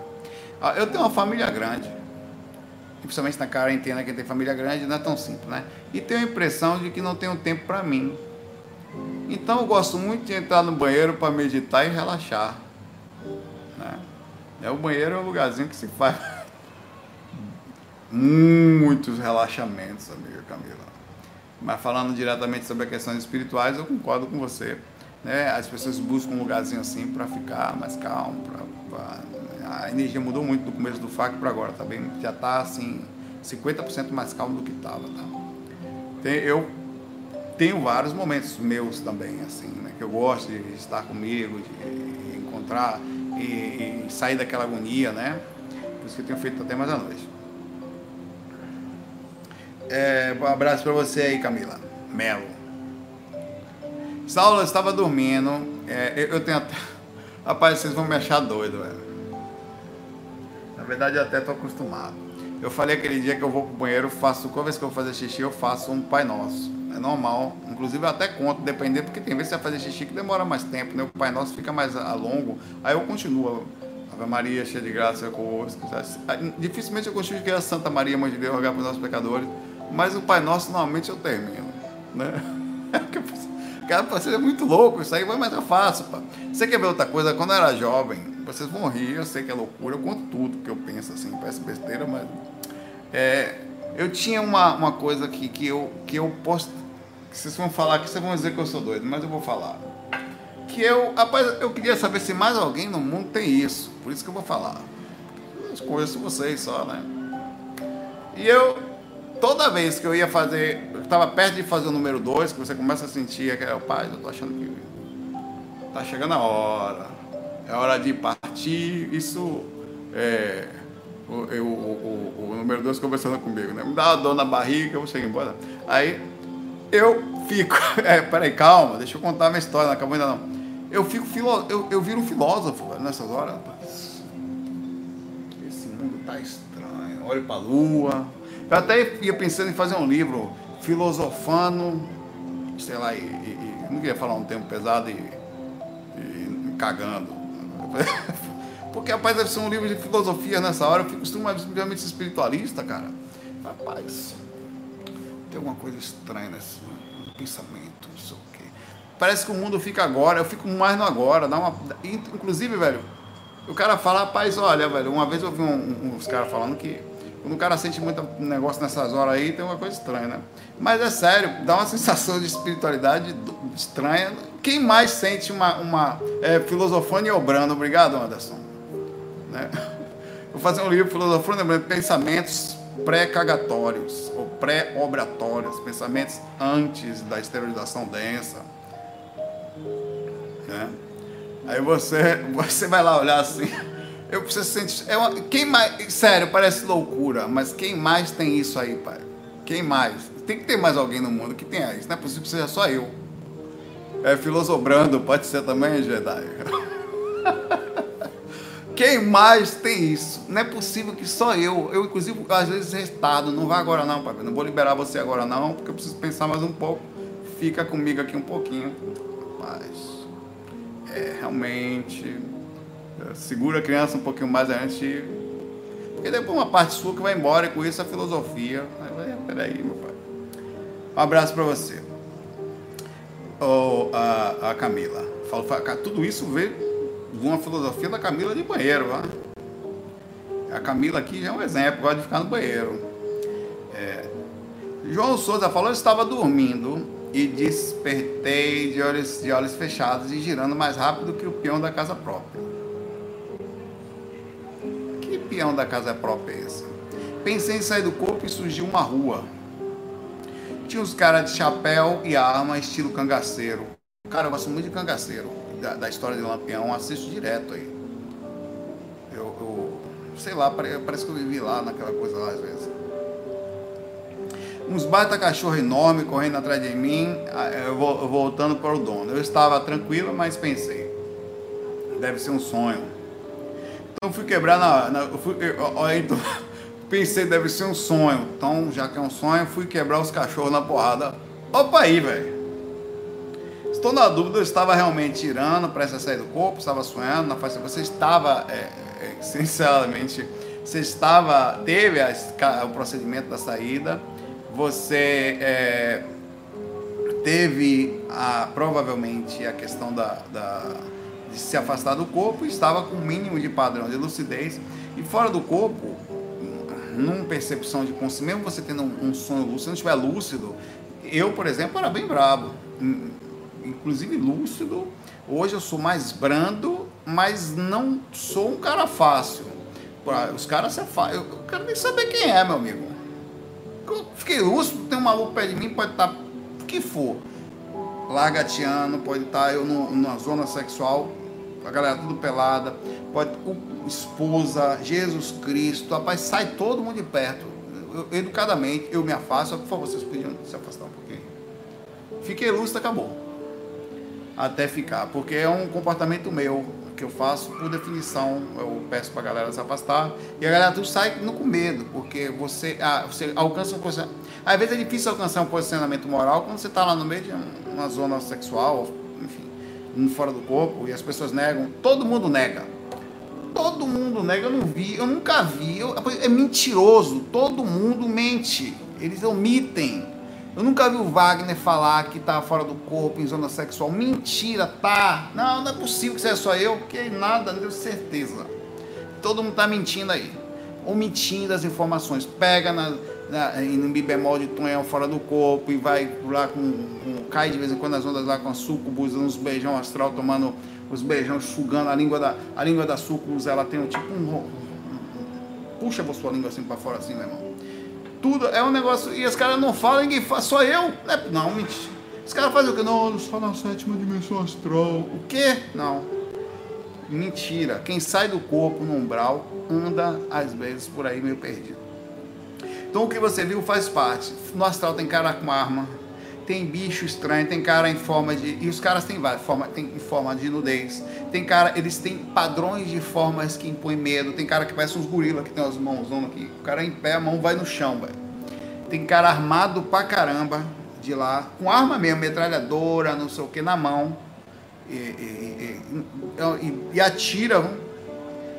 Ah, eu tenho uma família grande, principalmente na quarentena, quem tem família grande não é tão simples, né? E tenho a impressão de que não tenho tempo para mim. Então eu gosto muito de entrar no banheiro para meditar e relaxar. Né? É, o banheiro é um lugarzinho que se faz *laughs* muitos relaxamentos, amiga Camila. Mas falando diretamente sobre questões espirituais, eu concordo com você né? As pessoas buscam um lugarzinho assim para ficar mais calmo, pra, pra, a energia mudou muito do começo do FAC para agora, tá bem? Já está assim 50% mais calmo do que estava, tá? Tem, eu tenho vários momentos meus também, assim, né? Que eu gosto de estar comigo, de encontrar e, e sair daquela agonia, né? Por isso que eu tenho feito até mais à noite. É, um abraço para você aí, Camila. Melo. Saulo estava dormindo. É, eu tenho até. *laughs* Rapaz, vocês vão me achar doido, velho. Na verdade, eu até tô acostumado. Eu falei aquele dia que eu vou pro banheiro, faço, toda vez que eu vou fazer xixi, eu faço um Pai Nosso. É normal. Inclusive, eu até conto, dependendo, porque tem vezes que você vai fazer xixi que demora mais tempo, né? O Pai Nosso fica mais longo. Aí eu continuo Ave Maria, cheia de graça, é convosco. Dificilmente eu consigo que a Santa Maria, Mãe de Deus, rogar para os nossos pecadores, mas o Pai Nosso normalmente eu termino, né? *laughs* Cara, você é muito louco, isso aí vai mais fácil. Pá. Você quer ver outra coisa? Quando eu era jovem, vocês vão rir, eu sei que é loucura, eu conto tudo que eu penso assim, parece besteira, mas. É, eu tinha uma, uma coisa que, que, eu, que eu posso. Que vocês vão falar que vocês vão dizer que eu sou doido, mas eu vou falar. Que eu, rapaz, eu queria saber se mais alguém no mundo tem isso. Por isso que eu vou falar. Eu conheço vocês só, né? E eu, toda vez que eu ia fazer, estava perto de fazer o número 2, que você começa a sentir que é o pai, eu tô achando que tá chegando a hora, é hora de partir. Isso é o, o, o, o número 2 conversando comigo, né? Me dá uma dor na barriga, eu vou chegar embora. Aí eu fico, *laughs* é, peraí, calma, deixa eu contar a minha história, não acabou ainda não. Eu fico, filo, eu, eu viro um filósofo nessas horas. Esse mundo tá estranho, olho pra lua, eu até ia pensando em fazer um livro filosofando, sei lá, e, e, e não queria falar um tempo pesado e, e cagando. *laughs* Porque, rapaz, deve ser um livro de filosofia nessa hora. Eu fico extremamente espiritualista, cara. Rapaz, tem alguma coisa estranha nesse pensamento, não sei o quê. Parece que o mundo fica agora, eu fico mais no agora. Dá uma... Inclusive, velho, o cara fala, rapaz, olha, velho, uma vez eu vi um, um, uns caras falando que quando o cara sente muito negócio nessas horas aí, tem uma coisa estranha, né? Mas é sério, dá uma *laughs* sensação de espiritualidade estranha. Quem mais sente uma, uma é, filosofone obrando? Obrigado, Anderson. Né? *laughs* Vou fazer um livro filosofone obrando, pensamentos pré-cagatórios ou pré-obratórios, pensamentos antes da esterilização densa. Né? Aí você, *laughs* você vai lá olhar assim. Eu preciso sentir. É uma, quem mais. Sério, parece loucura, mas quem mais tem isso aí, pai? Quem mais? Tem que ter mais alguém no mundo que tenha isso. Não é possível que seja só eu. É filosobrando, pode ser também, Jedi. *laughs* Quem mais tem isso? Não é possível que só eu. Eu, inclusive, às vezes restado. Não vai agora não, pai. Não vou liberar você agora não, porque eu preciso pensar mais um pouco. Fica comigo aqui um pouquinho. Mas. É, realmente segura a criança um pouquinho mais antes. Porque depois uma parte sua que vai embora e com isso a filosofia. Aí, peraí, meu pai. Um abraço para você. Oh, a, a Camila. Falo, tudo isso veio de uma filosofia da Camila de banheiro. Ó. A Camila aqui já é um exemplo, gosta de ficar no banheiro. É. João Souza falou: eu estava dormindo e despertei de olhos, de olhos fechados e girando mais rápido que o peão da casa própria peão da casa própria esse? Pensei em sair do corpo e surgiu uma rua. Tinha uns caras de chapéu e arma, estilo cangaceiro. Cara, eu gosto muito de cangaceiro, da, da história de Lampião, assisto direto aí. Eu, eu, sei lá, parece que eu vivi lá, naquela coisa lá às vezes. Uns baita cachorro enorme correndo atrás de mim, voltando para o dono. Eu estava tranquilo, mas pensei, deve ser um sonho então fui quebrar na. na fui, eu, então, *laughs* pensei, deve ser um sonho. Então, já que é um sonho, fui quebrar os cachorros na porrada. Opa aí, velho. Estou na dúvida, eu estava realmente tirando para essa sair do corpo, estava sonhando, na face você estava, é, é, *laughs* sinceramente, você estava, teve a, o procedimento da saída, você é, teve a, provavelmente a questão da, da se afastar do corpo, estava com o mínimo de padrão de lucidez. E fora do corpo, numa percepção de consciência, mesmo você tendo um, um sonho lúcido, não estiver lúcido, eu, por exemplo, era bem bravo. Inclusive lúcido. Hoje eu sou mais brando, mas não sou um cara fácil. Os caras se afastam. Eu quero nem saber quem é, meu amigo. Eu fiquei lúcido, tem um maluco perto de mim, pode estar o que for. Largatiano, pode estar eu numa zona sexual a galera tudo pelada, pode, esposa, Jesus Cristo, rapaz, sai todo mundo de perto. Eu, educadamente, eu me afasto, por favor, vocês podiam se afastar um pouquinho. Fiquei lúcido, acabou. Até ficar, porque é um comportamento meu que eu faço por definição. Eu peço para galera se afastar e a galera tudo sai no com medo, porque você, ah, você alcança um posicionamento. Às vezes é difícil alcançar um posicionamento moral quando você está lá no meio de uma zona sexual, enfim fora do corpo e as pessoas negam. Todo mundo nega. todo mundo nega, eu não vi, eu nunca vi. Eu, é mentiroso, todo mundo mente. Eles omitem. Eu nunca vi o Wagner falar que tá fora do corpo, em zona sexual. Mentira, tá. Não, não é possível que seja só eu, porque nada, não tenho certeza. Todo mundo tá mentindo aí. Omitindo as informações. Pega na, na, em mi bemol de tonhão fora do corpo e vai lá com, com, cai de vez em quando nas ondas lá com a sucubus, uns beijão astral, tomando os beijão, sugando a língua da, a língua da sucubus, ela tem um tipo um, puxa a sua língua assim para fora assim, meu irmão tudo. É um negócio. E os caras não falam, ninguém só eu. Né? Não, mentira. Os caras fazem o quê? Não, só na sétima dimensão astral. O quê? Não. Mentira. Quem sai do corpo no umbral anda, às vezes, por aí meio perdido. Então o que você viu faz parte. No astral tem cara com arma, tem bicho estranho, tem cara em forma de. E os caras têm várias, forma, tem em forma de nudez. Tem cara, eles têm padrões de formas que impõem medo. Tem cara que parece uns gorila que tem as mãos aqui. O cara em pé, a mão vai no chão, velho. Tem cara armado pra caramba de lá, com arma mesmo, metralhadora, não sei o que, na mão. E, e, e, e atira,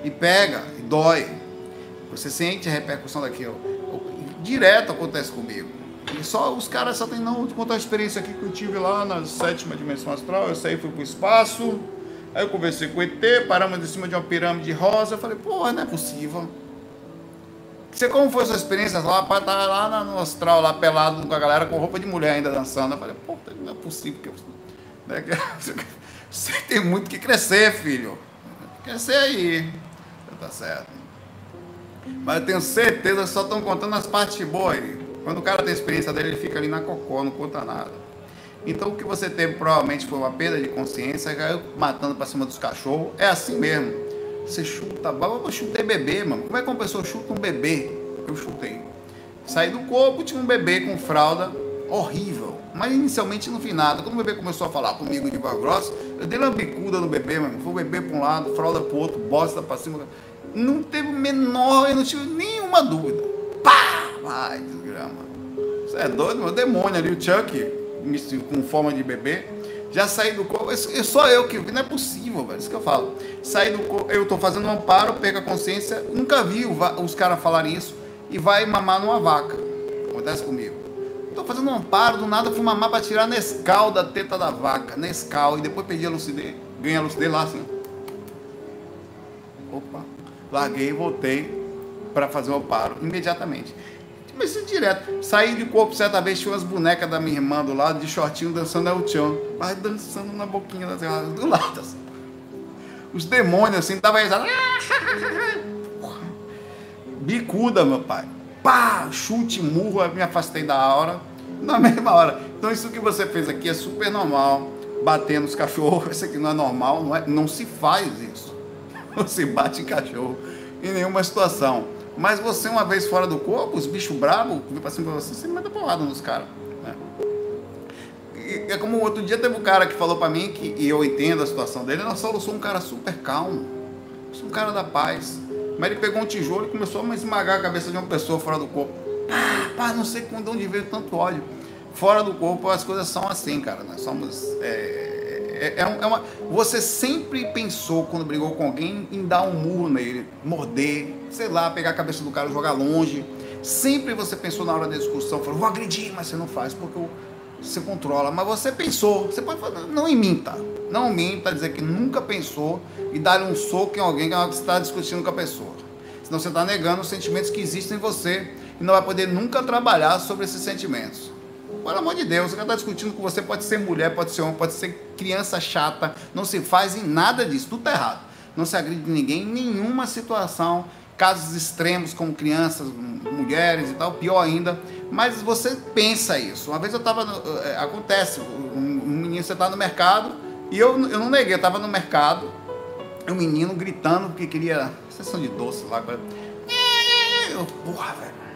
e pega, e dói. Você sente a repercussão daquilo. Direto acontece comigo. E só os caras só tem não contar a experiência aqui que eu tive lá na sétima dimensão astral. Eu saí, fui pro espaço. Aí eu conversei com o ET, paramos em cima de uma pirâmide rosa. Eu falei, porra, não é possível. Você como foi sua experiência lá? Para estar lá no astral, lá pelado com a galera com roupa de mulher ainda dançando. Eu falei, porra, não é possível. Que eu, *laughs* né, *laughs* você tem muito que crescer, filho. Crescer aí. Tá certo. Mas eu tenho certeza que só estão contando as partes boas aí. Quando o cara tem experiência dele, ele fica ali na cocô, não conta nada. Então o que você teve provavelmente foi uma perda de consciência, caiu matando para cima dos cachorros. É assim mesmo. Você chuta, eu chutei bebê, mano. Como é que uma pessoa chuta um bebê? Eu chutei. Saí do corpo, tinha um bebê com fralda horrível. Mas inicialmente não vi nada. Quando o bebê começou a falar comigo de voz grossa, eu dei uma bicuda no bebê, mano. Foi o bebê para um lado, fralda para o outro, bosta para cima. Não teve menor, eu não tive nenhuma dúvida. Pá! Vai, desgrama. Você é doido, meu demônio ali, o Chuck, com forma de bebê. Já saí do corpo, é só eu que não é possível, velho. Isso que eu falo. Saí do corpo, eu tô fazendo um amparo, pego a consciência, nunca vi os caras falarem isso e vai mamar numa vaca. Acontece comigo. Tô fazendo um amparo, do nada fui mamar para tirar Nescau da teta da vaca, Nescau, e depois perdi a lucidez, ganhei a lucidez lá assim. Opa, larguei e voltei para fazer o amparo imediatamente. Comecei direto. Saí de corpo certa vez, tinha umas bonecas da minha irmã do lado, de shortinho, dançando El Chan. Mas dançando na boquinha do lado, assim. Os demônios, assim, tava aí. *laughs* Bicuda, meu pai. Pá, chute, murro, eu me afastei da aura. Na mesma hora. Então isso que você fez aqui é super normal. Bater nos cachorros, *laughs* isso aqui não é normal, não, é, não se faz isso. *laughs* Se bate em cachorro em nenhuma situação. Mas você, uma vez fora do corpo, os bichos bravos, vêm pra cima de você, você manda porrada nos caras. Né? é como outro dia teve um cara que falou para mim, que, e eu entendo a situação dele, eu só sou um cara super calmo. Eu sou um cara da paz. Mas ele pegou um tijolo e começou a esmagar a cabeça de uma pessoa fora do corpo. Pá, pá, não sei de onde veio tanto ódio. Fora do corpo as coisas são assim, cara. Nós somos. É é, é, é, uma, você sempre pensou, quando brigou com alguém, em dar um murro nele, morder, sei lá, pegar a cabeça do cara, jogar longe. Sempre você pensou na hora da discussão, falou, vou agredir, mas você não faz, porque você controla. Mas você pensou, você pode falar, não minta. Não minta, dizer que nunca pensou e dar um soco em alguém que está discutindo com a pessoa. Senão você está negando os sentimentos que existem em você e não vai poder nunca trabalhar sobre esses sentimentos. Pelo amor de Deus, você está discutindo com você, pode ser mulher, pode ser homem, pode ser criança chata, não se faz em nada disso, tudo está errado. Não se agride ninguém em nenhuma situação, casos extremos como crianças, mulheres e tal, pior ainda. Mas você pensa isso. Uma vez eu estava, é, acontece, um menino, você está no mercado, e eu, eu não neguei, eu estava no mercado, um menino gritando porque queria sessão de doce lá. Eu, porra, velho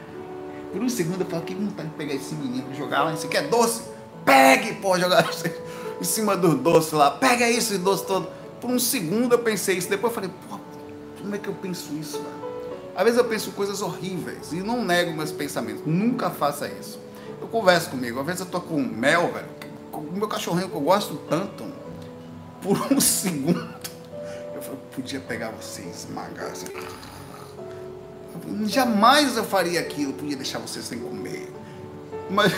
por um segundo eu falei, que vontade de pegar esse menino e jogar lá. Isso aqui é doce? Pegue, pô, jogar em cima do doce lá. Pega isso, doce todo. Por um segundo eu pensei isso. Depois eu falei, pô, como é que eu penso isso, velho? Às vezes eu penso coisas horríveis e não nego meus pensamentos. Nunca faça isso. Eu converso comigo. Às vezes eu tô com mel, velho. O meu cachorrinho que eu gosto tanto. Por um *laughs* segundo. Eu eu podia pegar você e esmagar. Jamais eu faria aquilo, podia deixar você sem comer. Mas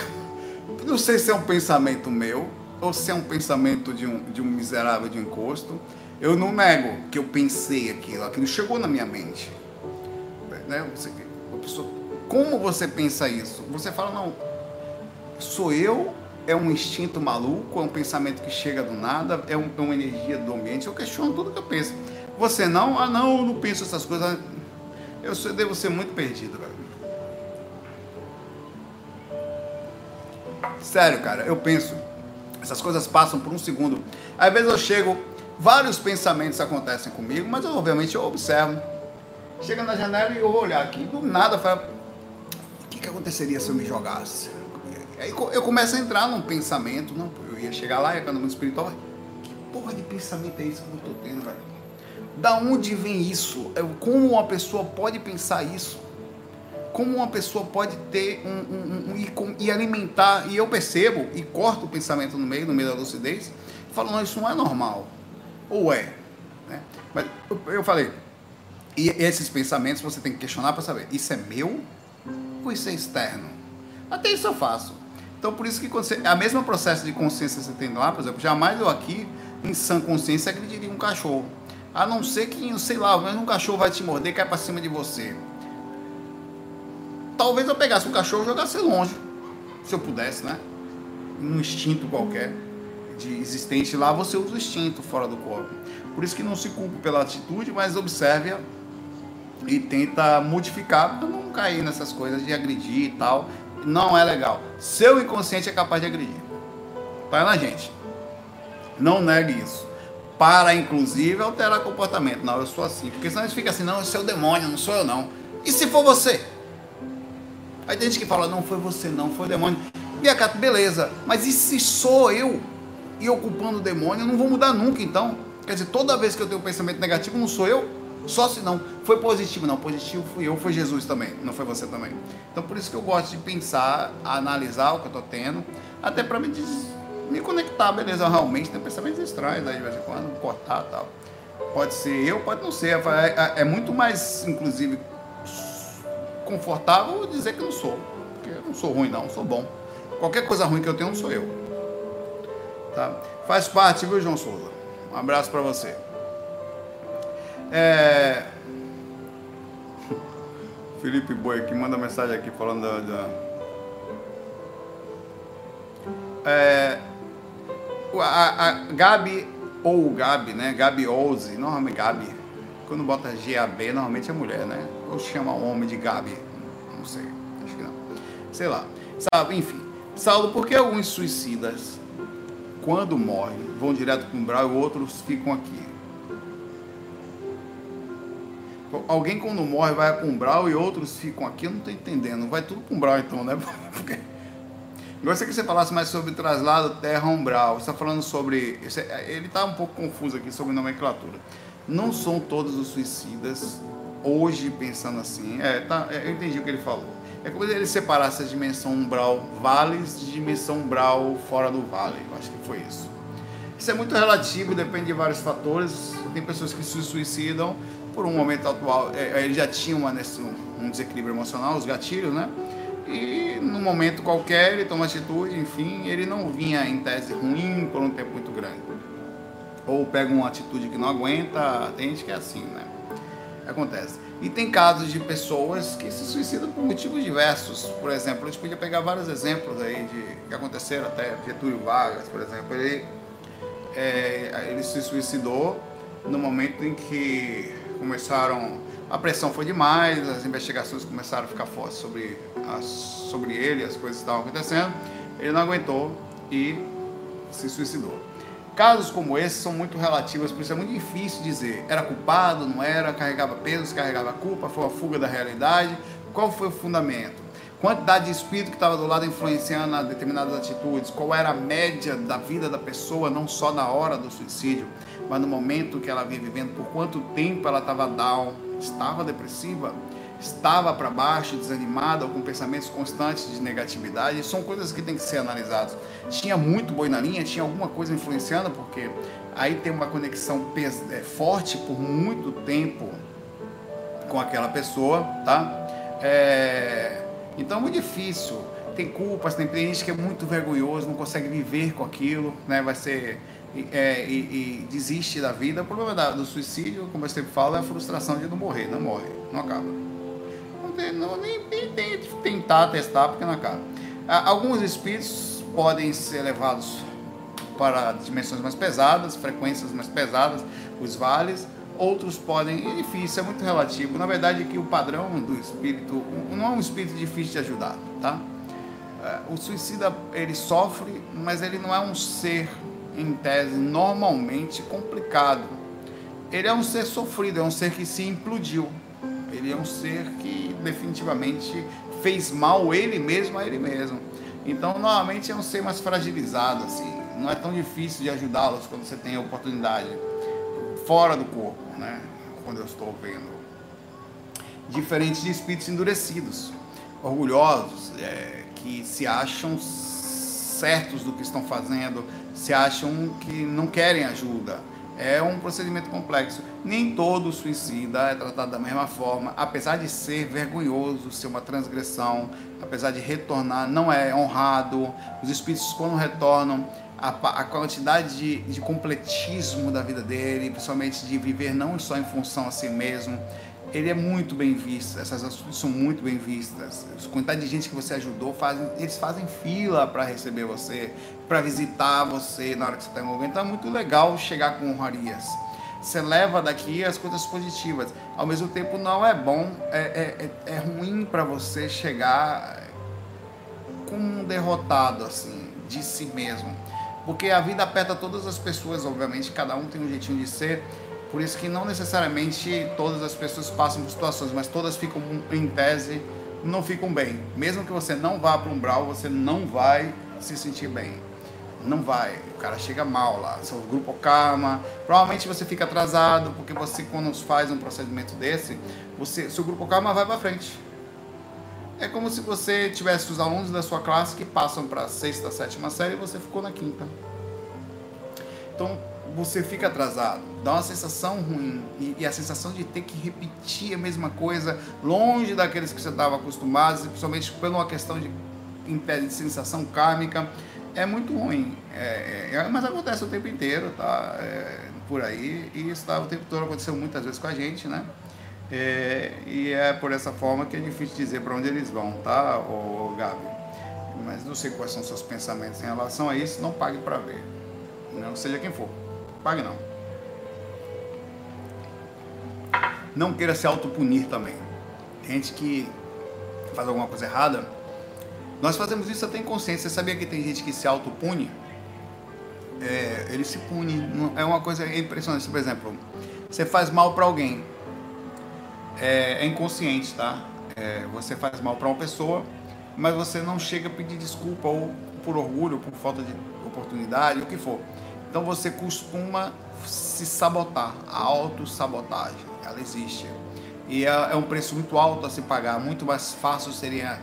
não sei se é um pensamento meu ou se é um pensamento de um, de um miserável de encosto. Eu não nego que eu pensei aquilo, aquilo chegou na minha mente. Né? Você, pessoa, como você pensa isso? Você fala, não, sou eu, é um instinto maluco, é um pensamento que chega do nada, é, um, é uma energia do ambiente, eu questiono tudo que eu penso. Você não? Ah, não, eu não penso essas coisas. Eu sou, devo ser muito perdido, velho. Sério, cara, eu penso. Essas coisas passam por um segundo. Às vezes eu chego, vários pensamentos acontecem comigo, mas eu, obviamente eu observo. Chega na janela e eu vou olhar aqui, do nada, eu falo, o que, que aconteceria se eu me jogasse? Aí eu começo a entrar num pensamento, não, eu ia chegar lá, ia ficar no mundo espiritual, que porra de pensamento é esse que eu tô tendo, velho? Da onde vem isso? Como uma pessoa pode pensar isso? Como uma pessoa pode ter um, um, um, um e, e, alimentar, e eu percebo, e corto o pensamento no meio, no meio da lucidez, e falo, não, isso não é normal. Ou é? Né? Mas eu, falei, e esses pensamentos você tem que questionar para saber, isso é meu ou isso é externo? Até isso eu faço. Então, por isso que a mesma processo de consciência que você tem lá, por exemplo, jamais eu aqui, em sã consciência, agrediria um cachorro. A não ser que, sei lá, um cachorro vai te morder e cai para cima de você. Talvez eu pegasse o cachorro e jogasse longe, se eu pudesse, né? Um instinto qualquer de existente lá, você usa o instinto fora do corpo. Por isso que não se culpe pela atitude, mas observe e tenta modificar para não cair nessas coisas de agredir e tal. Não é legal. Seu inconsciente é capaz de agredir. Tá na gente. Não negue isso. Para, inclusive, alterar comportamento. Não, eu sou assim. Porque senão a gente fica assim, não, esse é o demônio, não sou eu não. E se for você? Aí tem gente que fala, não foi você não, foi o demônio. Biacato, beleza. Mas e se sou eu e ocupando o demônio, eu não vou mudar nunca então? Quer dizer, toda vez que eu tenho um pensamento negativo, não sou eu? Só se não. Foi positivo, não. Positivo fui eu, foi Jesus também. Não foi você também. Então por isso que eu gosto de pensar, analisar o que eu estou tendo, até para me, me conectar, beleza? Realmente tem pensamentos estranhos aí de vez em quando, cortar tal. Pode ser eu, pode não ser. É, é, é muito mais, inclusive, confortável dizer que não sou. Porque eu não sou ruim, não, sou bom. Qualquer coisa ruim que eu tenho, não sou eu. Tá? Faz parte, viu, João Souza? Um abraço para você. É... *laughs* Felipe Boi aqui manda mensagem aqui falando da. da... É... A, a Gabi ou Gabi, né? Gabi Ouse, normalmente Gabi. Quando bota GAB, normalmente é mulher, né? Ou chama homem de Gabi. Não sei, acho que não. Sei lá. Sabe, enfim. Saulo, por que alguns suicidas, quando morrem, vão direto para o umbral e outros ficam aqui? alguém quando morre vai para um umbral e outros ficam aqui, eu não estou entendendo. Vai tudo para um umbral então, né? *laughs* Porque... Gostaria que você falasse mais sobre traslado terra-umbral. Você está falando sobre. Ele está um pouco confuso aqui sobre nomenclatura. Não são todos os suicidas hoje pensando assim. É, tá, é, eu entendi o que ele falou. É como se ele separasse a dimensão umbral vales de dimensão umbral fora do vale. Eu acho que foi isso. Isso é muito relativo, depende de vários fatores. Tem pessoas que se suicidam por um momento atual, é, ele já tinha uma, um desequilíbrio emocional, os gatilhos, né? E num momento qualquer ele toma atitude, enfim, ele não vinha em tese ruim por um tempo muito grande. Ou pega uma atitude que não aguenta, tem gente que é assim, né? Acontece. E tem casos de pessoas que se suicidam por motivos diversos. Por exemplo, a gente podia pegar vários exemplos aí de que aconteceram até Getúlio Vargas, por exemplo, ele, é, ele se suicidou no momento em que começaram. A pressão foi demais, as investigações começaram a ficar fortes sobre, sobre ele, as coisas estavam acontecendo. Ele não aguentou e se suicidou. Casos como esse são muito relativos, por isso é muito difícil dizer era culpado, não era, carregava peso, carregava culpa, foi uma fuga da realidade. Qual foi o fundamento? Quantidade de espírito que estava do lado influenciando determinadas atitudes, qual era a média da vida da pessoa, não só na hora do suicídio, mas no momento que ela vinha vivendo, por quanto tempo ela estava down, estava depressiva, estava para baixo, desanimada ou com pensamentos constantes de negatividade, são coisas que têm que ser analisadas. Tinha muito boi na linha, tinha alguma coisa influenciando, porque aí tem uma conexão é, forte por muito tempo com aquela pessoa, tá? É... Então é muito difícil. Tem culpas, tem gente que é muito vergonhoso, não consegue viver com aquilo, né? Vai ser é, e, e, desiste da vida. O problema da, do suicídio, como eu sempre falo, é a frustração de não morrer, não morre, não acaba. Não tem, não, nem, nem tentar testar porque não acaba. Alguns espíritos podem ser levados para dimensões mais pesadas, frequências mais pesadas, os vales. Outros podem, é difícil, é muito relativo. Na verdade, é que o padrão do espírito não é um espírito difícil de ajudar, tá? É, o suicida ele sofre, mas ele não é um ser em tese, normalmente complicado. Ele é um ser sofrido, é um ser que se implodiu. Ele é um ser que definitivamente fez mal ele mesmo a ele mesmo. Então, normalmente é um ser mais fragilizado, assim. Não é tão difícil de ajudá-los quando você tem a oportunidade fora do corpo, né? Quando eu estou vendo. Diferente de espíritos endurecidos, orgulhosos, é, que se acham certos do que estão fazendo, se acham que não querem ajuda. É um procedimento complexo. Nem todo suicida é tratado da mesma forma, apesar de ser vergonhoso, ser uma transgressão, apesar de retornar, não é honrado. Os espíritos, quando retornam, a, a quantidade de, de completismo da vida dele, principalmente de viver não só em função a si mesmo, ele é muito bem visto, essas atitudes são muito bem vistas. A quantidade de gente que você ajudou, fazem, eles fazem fila para receber você, para visitar você na hora que você está envolvendo. Então é muito legal chegar com honrarias. Você leva daqui as coisas positivas. Ao mesmo tempo, não é bom, é, é, é, é ruim para você chegar como um derrotado, assim, de si mesmo. Porque a vida aperta todas as pessoas, obviamente, cada um tem um jeitinho de ser por isso que não necessariamente todas as pessoas passam por situações, mas todas ficam em tese não ficam bem. Mesmo que você não vá para um umbral, você não vai se sentir bem. Não vai. O cara chega mal lá. Seu grupo karma. Provavelmente você fica atrasado, porque você quando faz um procedimento desse, você, seu grupo karma vai para frente. É como se você tivesse os alunos da sua classe que passam para a sexta, sétima série e você ficou na quinta. Então, você fica atrasado, dá uma sensação ruim e, e, a sensação de ter que repetir a mesma coisa longe daqueles que você estava acostumado, principalmente por uma questão de, de sensação kármica, é muito ruim. É, é, mas acontece o tempo inteiro, tá? É, por aí e isso tá, o tempo todo aconteceu muitas vezes com a gente, né? É, e é por essa forma que é difícil dizer para onde eles vão, tá, ô, Gabi? Mas não sei quais são seus pensamentos em relação a isso, não pague para ver, não seja quem for. Pague não. Não queira se autopunir também. Gente que faz alguma coisa errada. Nós fazemos isso até em consciência. Você sabia que tem gente que se autopune? É, ele se pune. É uma coisa impressionante. Por exemplo, você faz mal para alguém. É, é, inconsciente, tá? É, você faz mal para uma pessoa, mas você não chega a pedir desculpa ou por orgulho, por falta de oportunidade, o que for. Então você costuma se sabotar, a autossabotagem, ela existe. E é, é, um preço muito alto a se pagar, muito mais fácil seria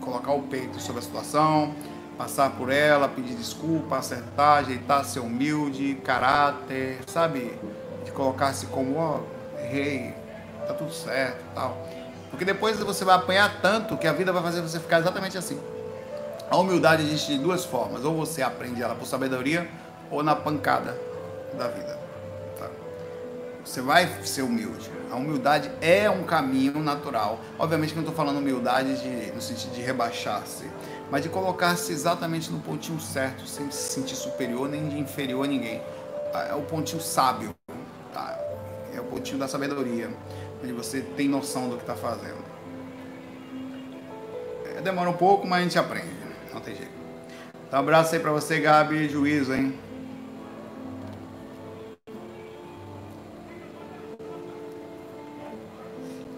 colocar o peito sobre a situação, passar por ela, pedir desculpa, acertar, ajeitar, ser humilde, caráter, sabe? De colocar-se como, ó, oh, errei, tá tudo certo tal. Porque depois você vai apanhar tanto que a vida vai fazer você ficar exatamente assim. A humildade existe de duas formas, ou você aprende ela por sabedoria, ou na pancada da vida. Tá? Você vai ser humilde. A humildade é um caminho natural. Obviamente que não estou falando humildade de, no sentido de rebaixar-se, mas de colocar-se exatamente no pontinho certo, sem se sentir superior nem de inferior a ninguém. É o pontinho sábio, tá? é o pontinho da sabedoria, onde você tem noção do que está fazendo. É, demora um pouco, mas a gente aprende, não tem jeito. Então, um abraço aí para você, Gabi. Juízo, hein?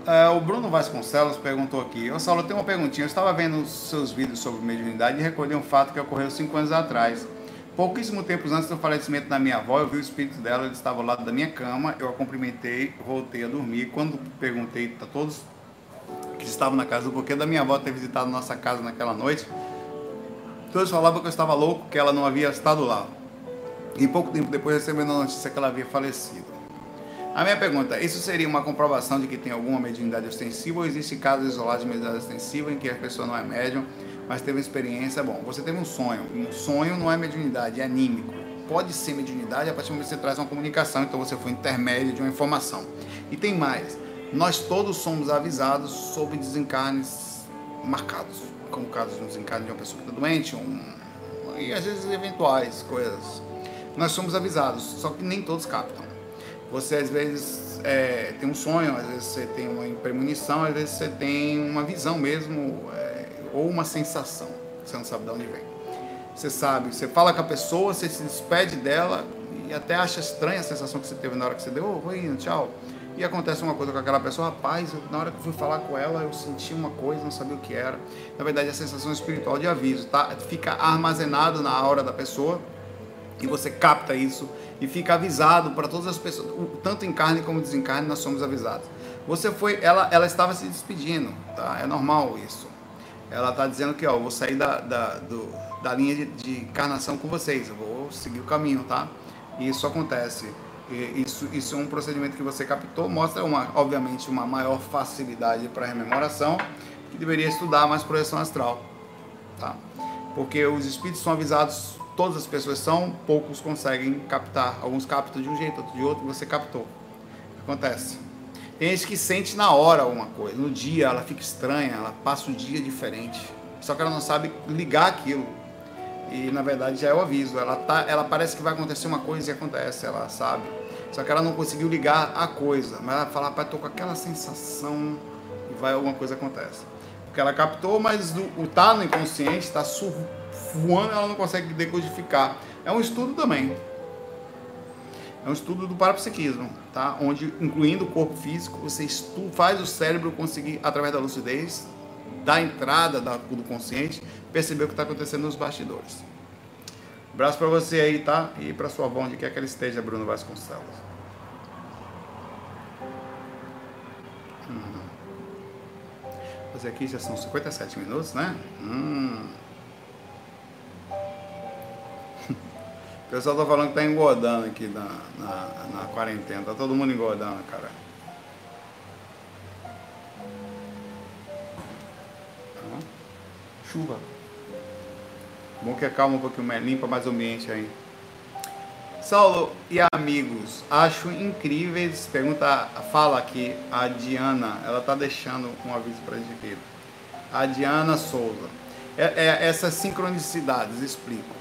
É, o Bruno Vasconcelos perguntou aqui. Ô Saulo, tenho uma perguntinha. Eu estava vendo seus vídeos sobre mediunidade e recordei um fato que ocorreu cinco anos atrás. Pouquíssimo tempo antes do falecimento da minha avó, eu vi o espírito dela, ele estava ao lado da minha cama, eu a cumprimentei, voltei a dormir. Quando perguntei, tá todos que estavam na casa do porquê da minha avó ter visitado nossa casa naquela noite. Todos falavam que eu estava louco, que ela não havia estado lá. E pouco tempo depois recebendo a notícia que ela havia falecido. A minha pergunta, isso seria uma comprovação de que tem alguma mediunidade ostensiva ou existe casos isolados de mediunidade ostensiva em que a pessoa não é médium, mas teve uma experiência? Bom, você teve um sonho. Um sonho não é mediunidade, é anímico. Pode ser mediunidade a partir do momento que você traz uma comunicação, então você foi intermédio de uma informação. E tem mais, nós todos somos avisados sobre desencarnes marcados, como o caso de um desencarne de uma pessoa que está doente, um, e às vezes eventuais coisas. Nós somos avisados, só que nem todos captam. Você às vezes é, tem um sonho, às vezes você tem uma premonição, às vezes você tem uma visão mesmo, é, ou uma sensação, você não sabe de onde vem. Você sabe, você fala com a pessoa, você se despede dela e até acha estranha a sensação que você teve na hora que você deu, oh, oi, tchau e acontece uma coisa com aquela pessoa, rapaz, eu, na hora que eu fui falar com ela, eu senti uma coisa, não sabia o que era. Na verdade, a sensação espiritual de aviso, tá? Fica armazenado na hora da pessoa e você capta isso e fica avisado para todas as pessoas, tanto em carne como desencarne, nós somos avisados. Você foi, ela, ela estava se despedindo, tá? É normal isso. Ela está dizendo que, ó, eu vou sair da, da, do, da linha de, de encarnação com vocês, eu vou seguir o caminho, tá? E isso acontece isso, isso é um procedimento que você captou, mostra, uma, obviamente, uma maior facilidade para rememoração, que deveria estudar mais projeção astral. Tá? Porque os espíritos são avisados, todas as pessoas são, poucos conseguem captar. Alguns captam de um jeito, outros de outro, você captou. Acontece. Tem gente que sente na hora alguma coisa, no dia ela fica estranha, ela passa o dia diferente, só que ela não sabe ligar aquilo e na verdade já é o aviso. Ela, tá, ela parece que vai acontecer uma coisa e acontece, ela sabe. Só que ela não conseguiu ligar a coisa. Mas ela fala, pai, tô com aquela sensação e vai alguma coisa acontece. Porque ela captou, mas o, o tá no inconsciente, está voando, ela não consegue decodificar. É um estudo também. É um estudo do parapsiquismo, tá? Onde, incluindo o corpo físico, você estuda, faz o cérebro conseguir, através da lucidez, da entrada do consciente, perceber o que está acontecendo nos bastidores. Abraço para você aí, tá? E para sua avó, onde quer que ela esteja, Bruno Vasconcelos. Hum. Fazer aqui já são 57 minutos, né? Hum. O pessoal tá falando que tá engordando aqui na, na, na quarentena. Tá todo mundo engordando, cara. chuva. Bom que acalma um pouquinho mais, limpa mais o ambiente aí. Saulo e amigos, acho incríveis. Pergunta, fala aqui a Diana, ela tá deixando um aviso para a gente aqui. A Diana Souza. É, é, essas sincronicidades, explico.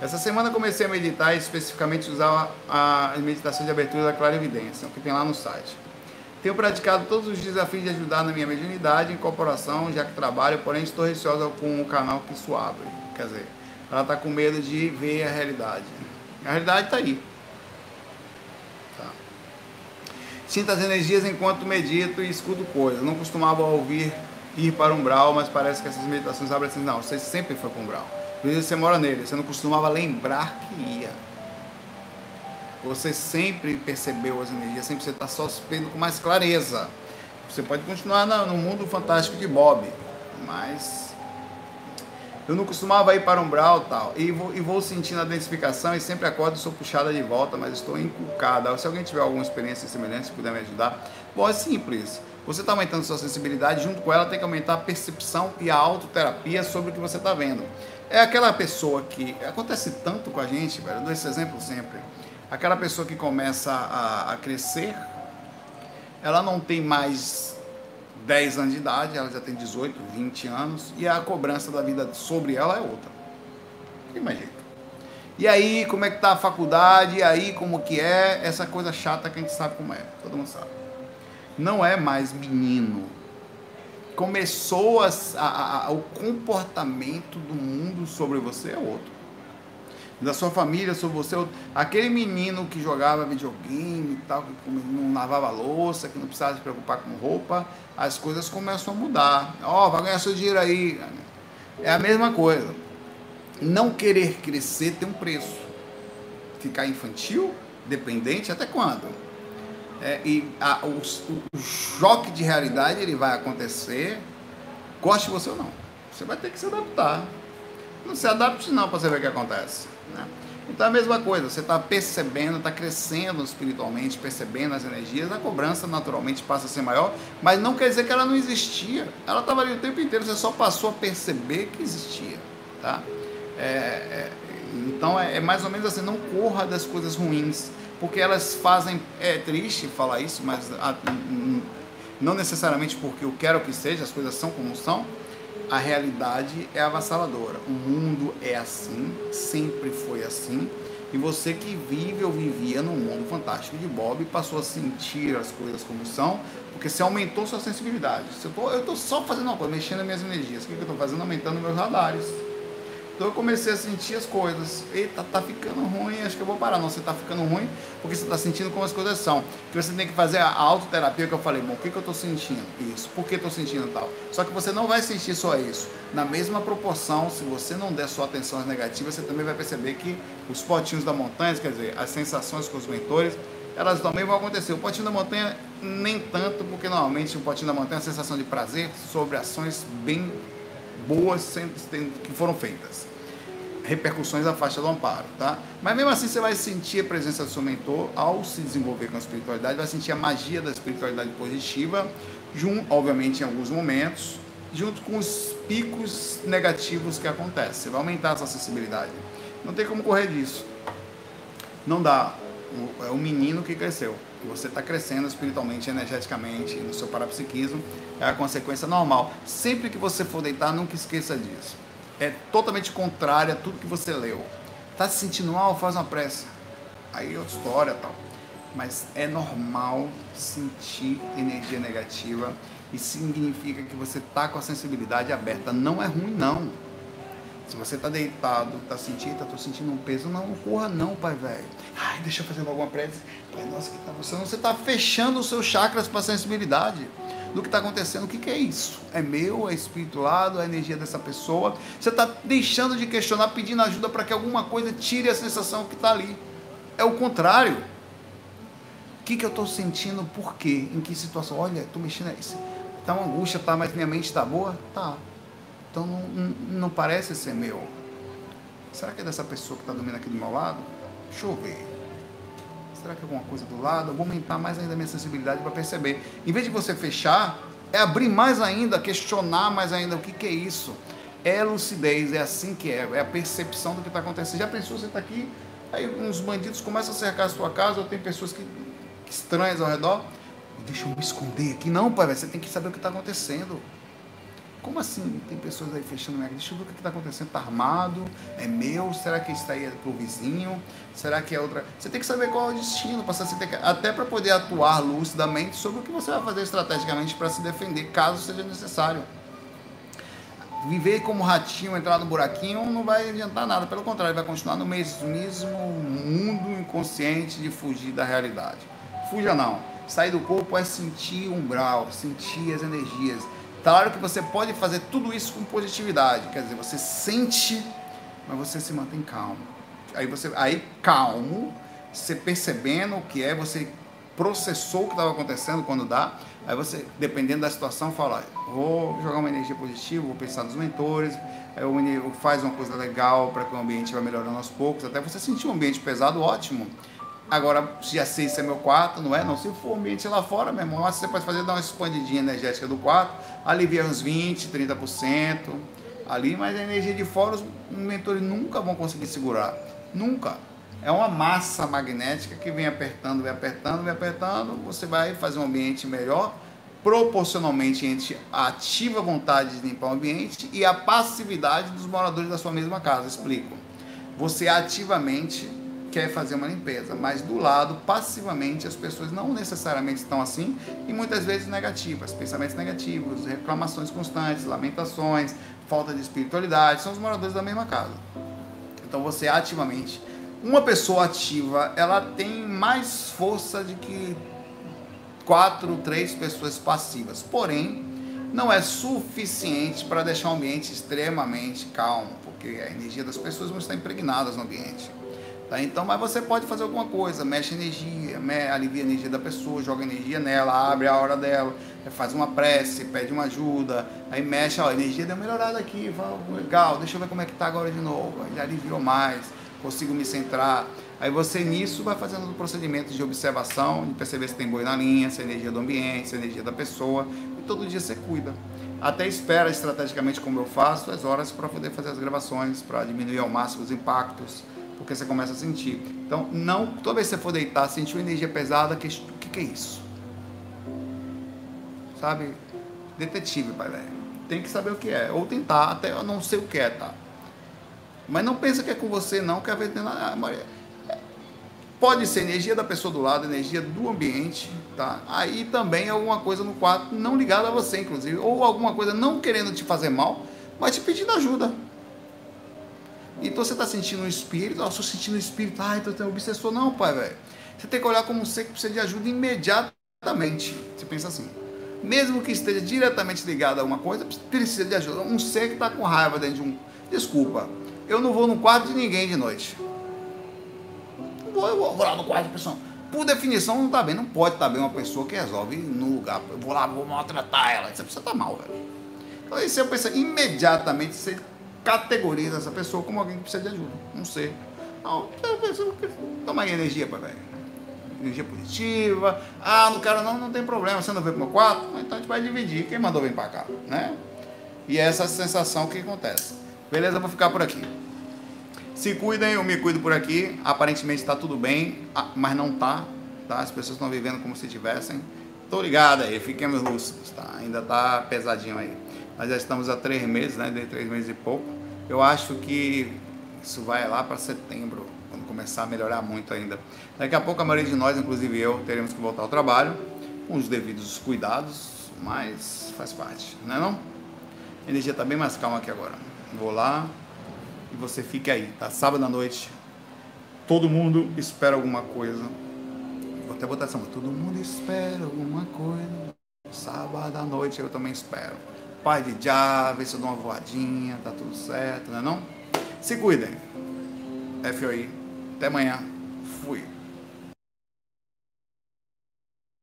Essa semana comecei a meditar e especificamente usar a, a meditação de abertura da clarividência, que tem lá no site. Tenho praticado todos os desafios de ajudar na minha mediunidade e incorporação, já que trabalho, porém estou receosa com o canal que isso abre. Quer dizer, ela está com medo de ver a realidade. A realidade está aí. Tá. Sinto as energias enquanto medito e escuto coisas. Não costumava ouvir ir para um umbral, mas parece que essas meditações abrem assim. Não, você sempre foi para um umbral. Por isso você mora nele. Você não costumava lembrar que ia. Você sempre percebeu as energias, sempre você está só vendo com mais clareza. Você pode continuar no mundo fantástico de Bob, mas eu não costumava ir para um umbral tal, e vou, e vou sentindo a identificação e sempre acordo sou puxada de volta, mas estou inculcada. Se alguém tiver alguma experiência semelhante, se puder me ajudar, bom, é simples. Você está aumentando sua sensibilidade, junto com ela tem que aumentar a percepção e a autoterapia sobre o que você está vendo. É aquela pessoa que acontece tanto com a gente, velho, eu dou esse exemplo sempre aquela pessoa que começa a, a crescer, ela não tem mais 10 anos de idade, ela já tem 18, 20 anos, e a cobrança da vida sobre ela é outra. Imagina. E aí, como é que tá a faculdade? E aí, como que é? Essa coisa chata que a gente sabe como é. Todo mundo sabe. Não é mais menino. Começou a, a, a, o comportamento do mundo sobre você é outro da sua família, sobre você. Aquele menino que jogava videogame e tal, que não lavava louça, que não precisava se preocupar com roupa, as coisas começam a mudar. Ó, oh, vai ganhar seu dinheiro aí. É a mesma coisa. Não querer crescer tem um preço. Ficar infantil, dependente, até quando? É, e a, o, o, choque de realidade ele vai acontecer, goste você ou não. Você vai ter que se adaptar. Não se adapte não para você ver o que acontece. Né? Então é a mesma coisa, você está percebendo, está crescendo espiritualmente, percebendo as energias, a cobrança naturalmente passa a ser maior, mas não quer dizer que ela não existia. Ela estava ali o tempo inteiro, você só passou a perceber que existia. Tá? É, é, então é, é, mais ou menos assim, não corra das coisas ruins, porque elas fazem. É triste falar isso, mas a, não necessariamente porque eu quero que seja, as coisas são como são, a realidade é avassaladora. O mundo é assim, sempre foi assim. E você que vive ou vivia num mundo fantástico de Bob passou a sentir as coisas como são, porque você aumentou sua sensibilidade. Eu estou só fazendo uma coisa, mexendo nas minhas energias. O que, que eu estou fazendo? Aumentando meus radares. Então eu comecei a sentir as coisas. Eita, tá ficando ruim, acho que eu vou parar. Não, você tá ficando ruim porque você está sentindo como as coisas são. Que você tem que fazer a autoterapia que eu falei, bom, o que, que eu estou sentindo? Isso. Por que estou sentindo tal? Só que você não vai sentir só isso. Na mesma proporção, se você não der sua atenção às negativas, você também vai perceber que os potinhos da montanha, quer dizer, as sensações com os mentores, elas também vão acontecer. O potinho da montanha, nem tanto, porque normalmente o potinho da montanha é a sensação de prazer sobre ações bem boas que foram feitas repercussões da faixa do amparo, tá? Mas mesmo assim você vai sentir a presença do seu mentor ao se desenvolver com a espiritualidade, vai sentir a magia da espiritualidade positiva, junto, obviamente em alguns momentos, junto com os picos negativos que acontecem. Você vai aumentar a sua sensibilidade. Não tem como correr disso. Não dá. É o menino que cresceu. Você está crescendo espiritualmente, energeticamente, no seu parapsiquismo. É a consequência normal. Sempre que você for deitar, nunca esqueça disso é totalmente contrária a tudo que você leu. Tá se sentindo mal? Faz uma prece. Aí é outra história tal. Mas é normal sentir energia negativa e significa que você tá com a sensibilidade aberta. Não é ruim, não. Se você tá deitado, tá sentindo, tá tô sentindo um peso, não corra não, pai velho. Ai, deixa eu fazer alguma prece. Pai, nossa, que tá você? Você tá fechando os seus chakras para sensibilidade do que está acontecendo. O que, que, é isso? É meu? É espirituado? É a energia dessa pessoa? Você está deixando de questionar, pedindo ajuda para que alguma coisa tire a sensação que está ali. É o contrário. O que, que eu estou sentindo? Por quê? Em que situação? Olha, estou mexendo. Está uma angústia, tá, mas minha mente está boa? Tá. Então não, não, parece ser meu. Será que é dessa pessoa que está dormindo aqui do meu lado? Deixa eu ver. Será que é alguma coisa do lado? Eu vou aumentar mais ainda a minha sensibilidade para perceber. Em vez de você fechar, é abrir mais ainda, questionar mais ainda o que, que é isso. É lucidez, é assim que é, é a percepção do que está acontecendo. Já pensou, você está aqui, aí uns bandidos começam a cercar a sua casa, ou tem pessoas que, que estranhas ao redor. Deixa eu me esconder aqui. Não, pai, você tem que saber o que está acontecendo. Como assim? Tem pessoas aí fechando minha Deixa eu ver o que está acontecendo. Está armado? É meu? Será que isso aí é pro vizinho? Será que é outra? Você tem que saber qual é o destino. Você tem que... Até para poder atuar lucidamente sobre o que você vai fazer estrategicamente para se defender, caso seja necessário. Viver como ratinho, entrar no buraquinho, não vai adiantar nada. Pelo contrário, vai continuar no mesmo mundo inconsciente de fugir da realidade. Fuja não. Sair do corpo é sentir umbral, sentir as energias Claro que você pode fazer tudo isso com positividade, quer dizer, você sente, mas você se mantém calmo. Aí você, aí calmo, você percebendo o que é, você processou o que estava acontecendo quando dá, aí você, dependendo da situação, fala, vou jogar uma energia positiva, vou pensar nos mentores, aí o faz uma coisa legal para que o ambiente vá melhorando aos poucos, até você sentir um ambiente pesado, ótimo. Agora, se sei se é meu quarto, não é? Não. Se for ambiente lá fora, meu irmão, você pode fazer dar uma expandidinha energética do quarto, alivia uns 20%, 30% ali, mas a energia de fora os mentores nunca vão conseguir segurar. Nunca. É uma massa magnética que vem apertando, vem apertando, vem apertando. Você vai fazer um ambiente melhor, proporcionalmente entre a ativa vontade de limpar o ambiente e a passividade dos moradores da sua mesma casa. Explico. Você ativamente quer fazer uma limpeza, mas do lado, passivamente, as pessoas não necessariamente estão assim e muitas vezes negativas, pensamentos negativos, reclamações constantes, lamentações, falta de espiritualidade, são os moradores da mesma casa. Então você ativamente, uma pessoa ativa, ela tem mais força de que quatro, três pessoas passivas, porém não é suficiente para deixar o ambiente extremamente calmo, porque a energia das pessoas não está impregnadas no ambiente. Tá? Então, mas você pode fazer alguma coisa, mexe energia, me, alivia a energia da pessoa, joga energia nela, abre a hora dela, faz uma prece, pede uma ajuda, aí mexe, ó, a energia deu melhorada aqui, legal, deixa eu ver como é que tá agora de novo, ele aliviou mais, consigo me centrar. Aí você nisso vai fazendo procedimentos de observação, de perceber se tem boi na linha, se é energia do ambiente, se é energia da pessoa, e todo dia você cuida. Até espera estrategicamente como eu faço as horas para poder fazer as gravações, para diminuir ao máximo os impactos, porque você começa a sentir. Então, não, toda vez que você for deitar, sentir energia pesada, que, o que, que é isso? Sabe? Detetive, pai velho. Tem que saber o que é, ou tentar, até eu não sei o que é, tá? Mas não pensa que é com você, não, que a ver Pode ser energia da pessoa do lado, energia do ambiente, tá? Aí também alguma coisa no quarto não ligada a você, inclusive, ou alguma coisa não querendo te fazer mal, mas te pedindo ajuda. Então você está sentindo um espírito, ah, estou sentindo um espírito, ah, então tem um obsessor. Não, pai, velho. Você tem que olhar como um ser que precisa de ajuda imediatamente. Você pensa assim. Mesmo que esteja diretamente ligado a alguma coisa, precisa de ajuda. Um ser que está com raiva dentro de um. Desculpa, eu não vou no quarto de ninguém de noite. Não vou, eu vou, lá no quarto de pessoa. Por definição, não está bem. Não pode estar tá bem uma pessoa que resolve no lugar. Eu vou lá, vou maltratar ela. Essa pessoa está mal, velho. Então aí você pensa imediatamente, você categoriza essa pessoa como alguém que precisa de ajuda. Não sei. Não, toma aí energia, pai, velho. Energia positiva. Ah, não quero não, não tem problema. Você não veio pro meu quarto? Então a gente vai dividir. Quem mandou vir para cá, né? E é essa sensação que acontece. Beleza? Vou ficar por aqui. Se cuidem, eu me cuido por aqui. Aparentemente está tudo bem, ah, mas não tá. tá? As pessoas estão vivendo como se tivessem. Tô ligado aí, fiquemos lúcidos, tá? Ainda tá pesadinho aí. Nós já estamos há três meses, né? De três meses e pouco. Eu acho que isso vai lá para setembro, quando começar a melhorar muito ainda. Daqui a pouco a maioria de nós, inclusive eu, teremos que voltar ao trabalho, com os devidos cuidados, mas faz parte, não é não? A energia está bem mais calma aqui agora. Vou lá, e você fique aí, tá? Sábado à noite, todo mundo espera alguma coisa. Vou até botar essa todo mundo espera alguma coisa. Sábado à noite eu também espero. Pai de já, vê se eu dou uma voadinha, tá tudo certo, não é não? Se cuidem. FOI. Até amanhã. Fui.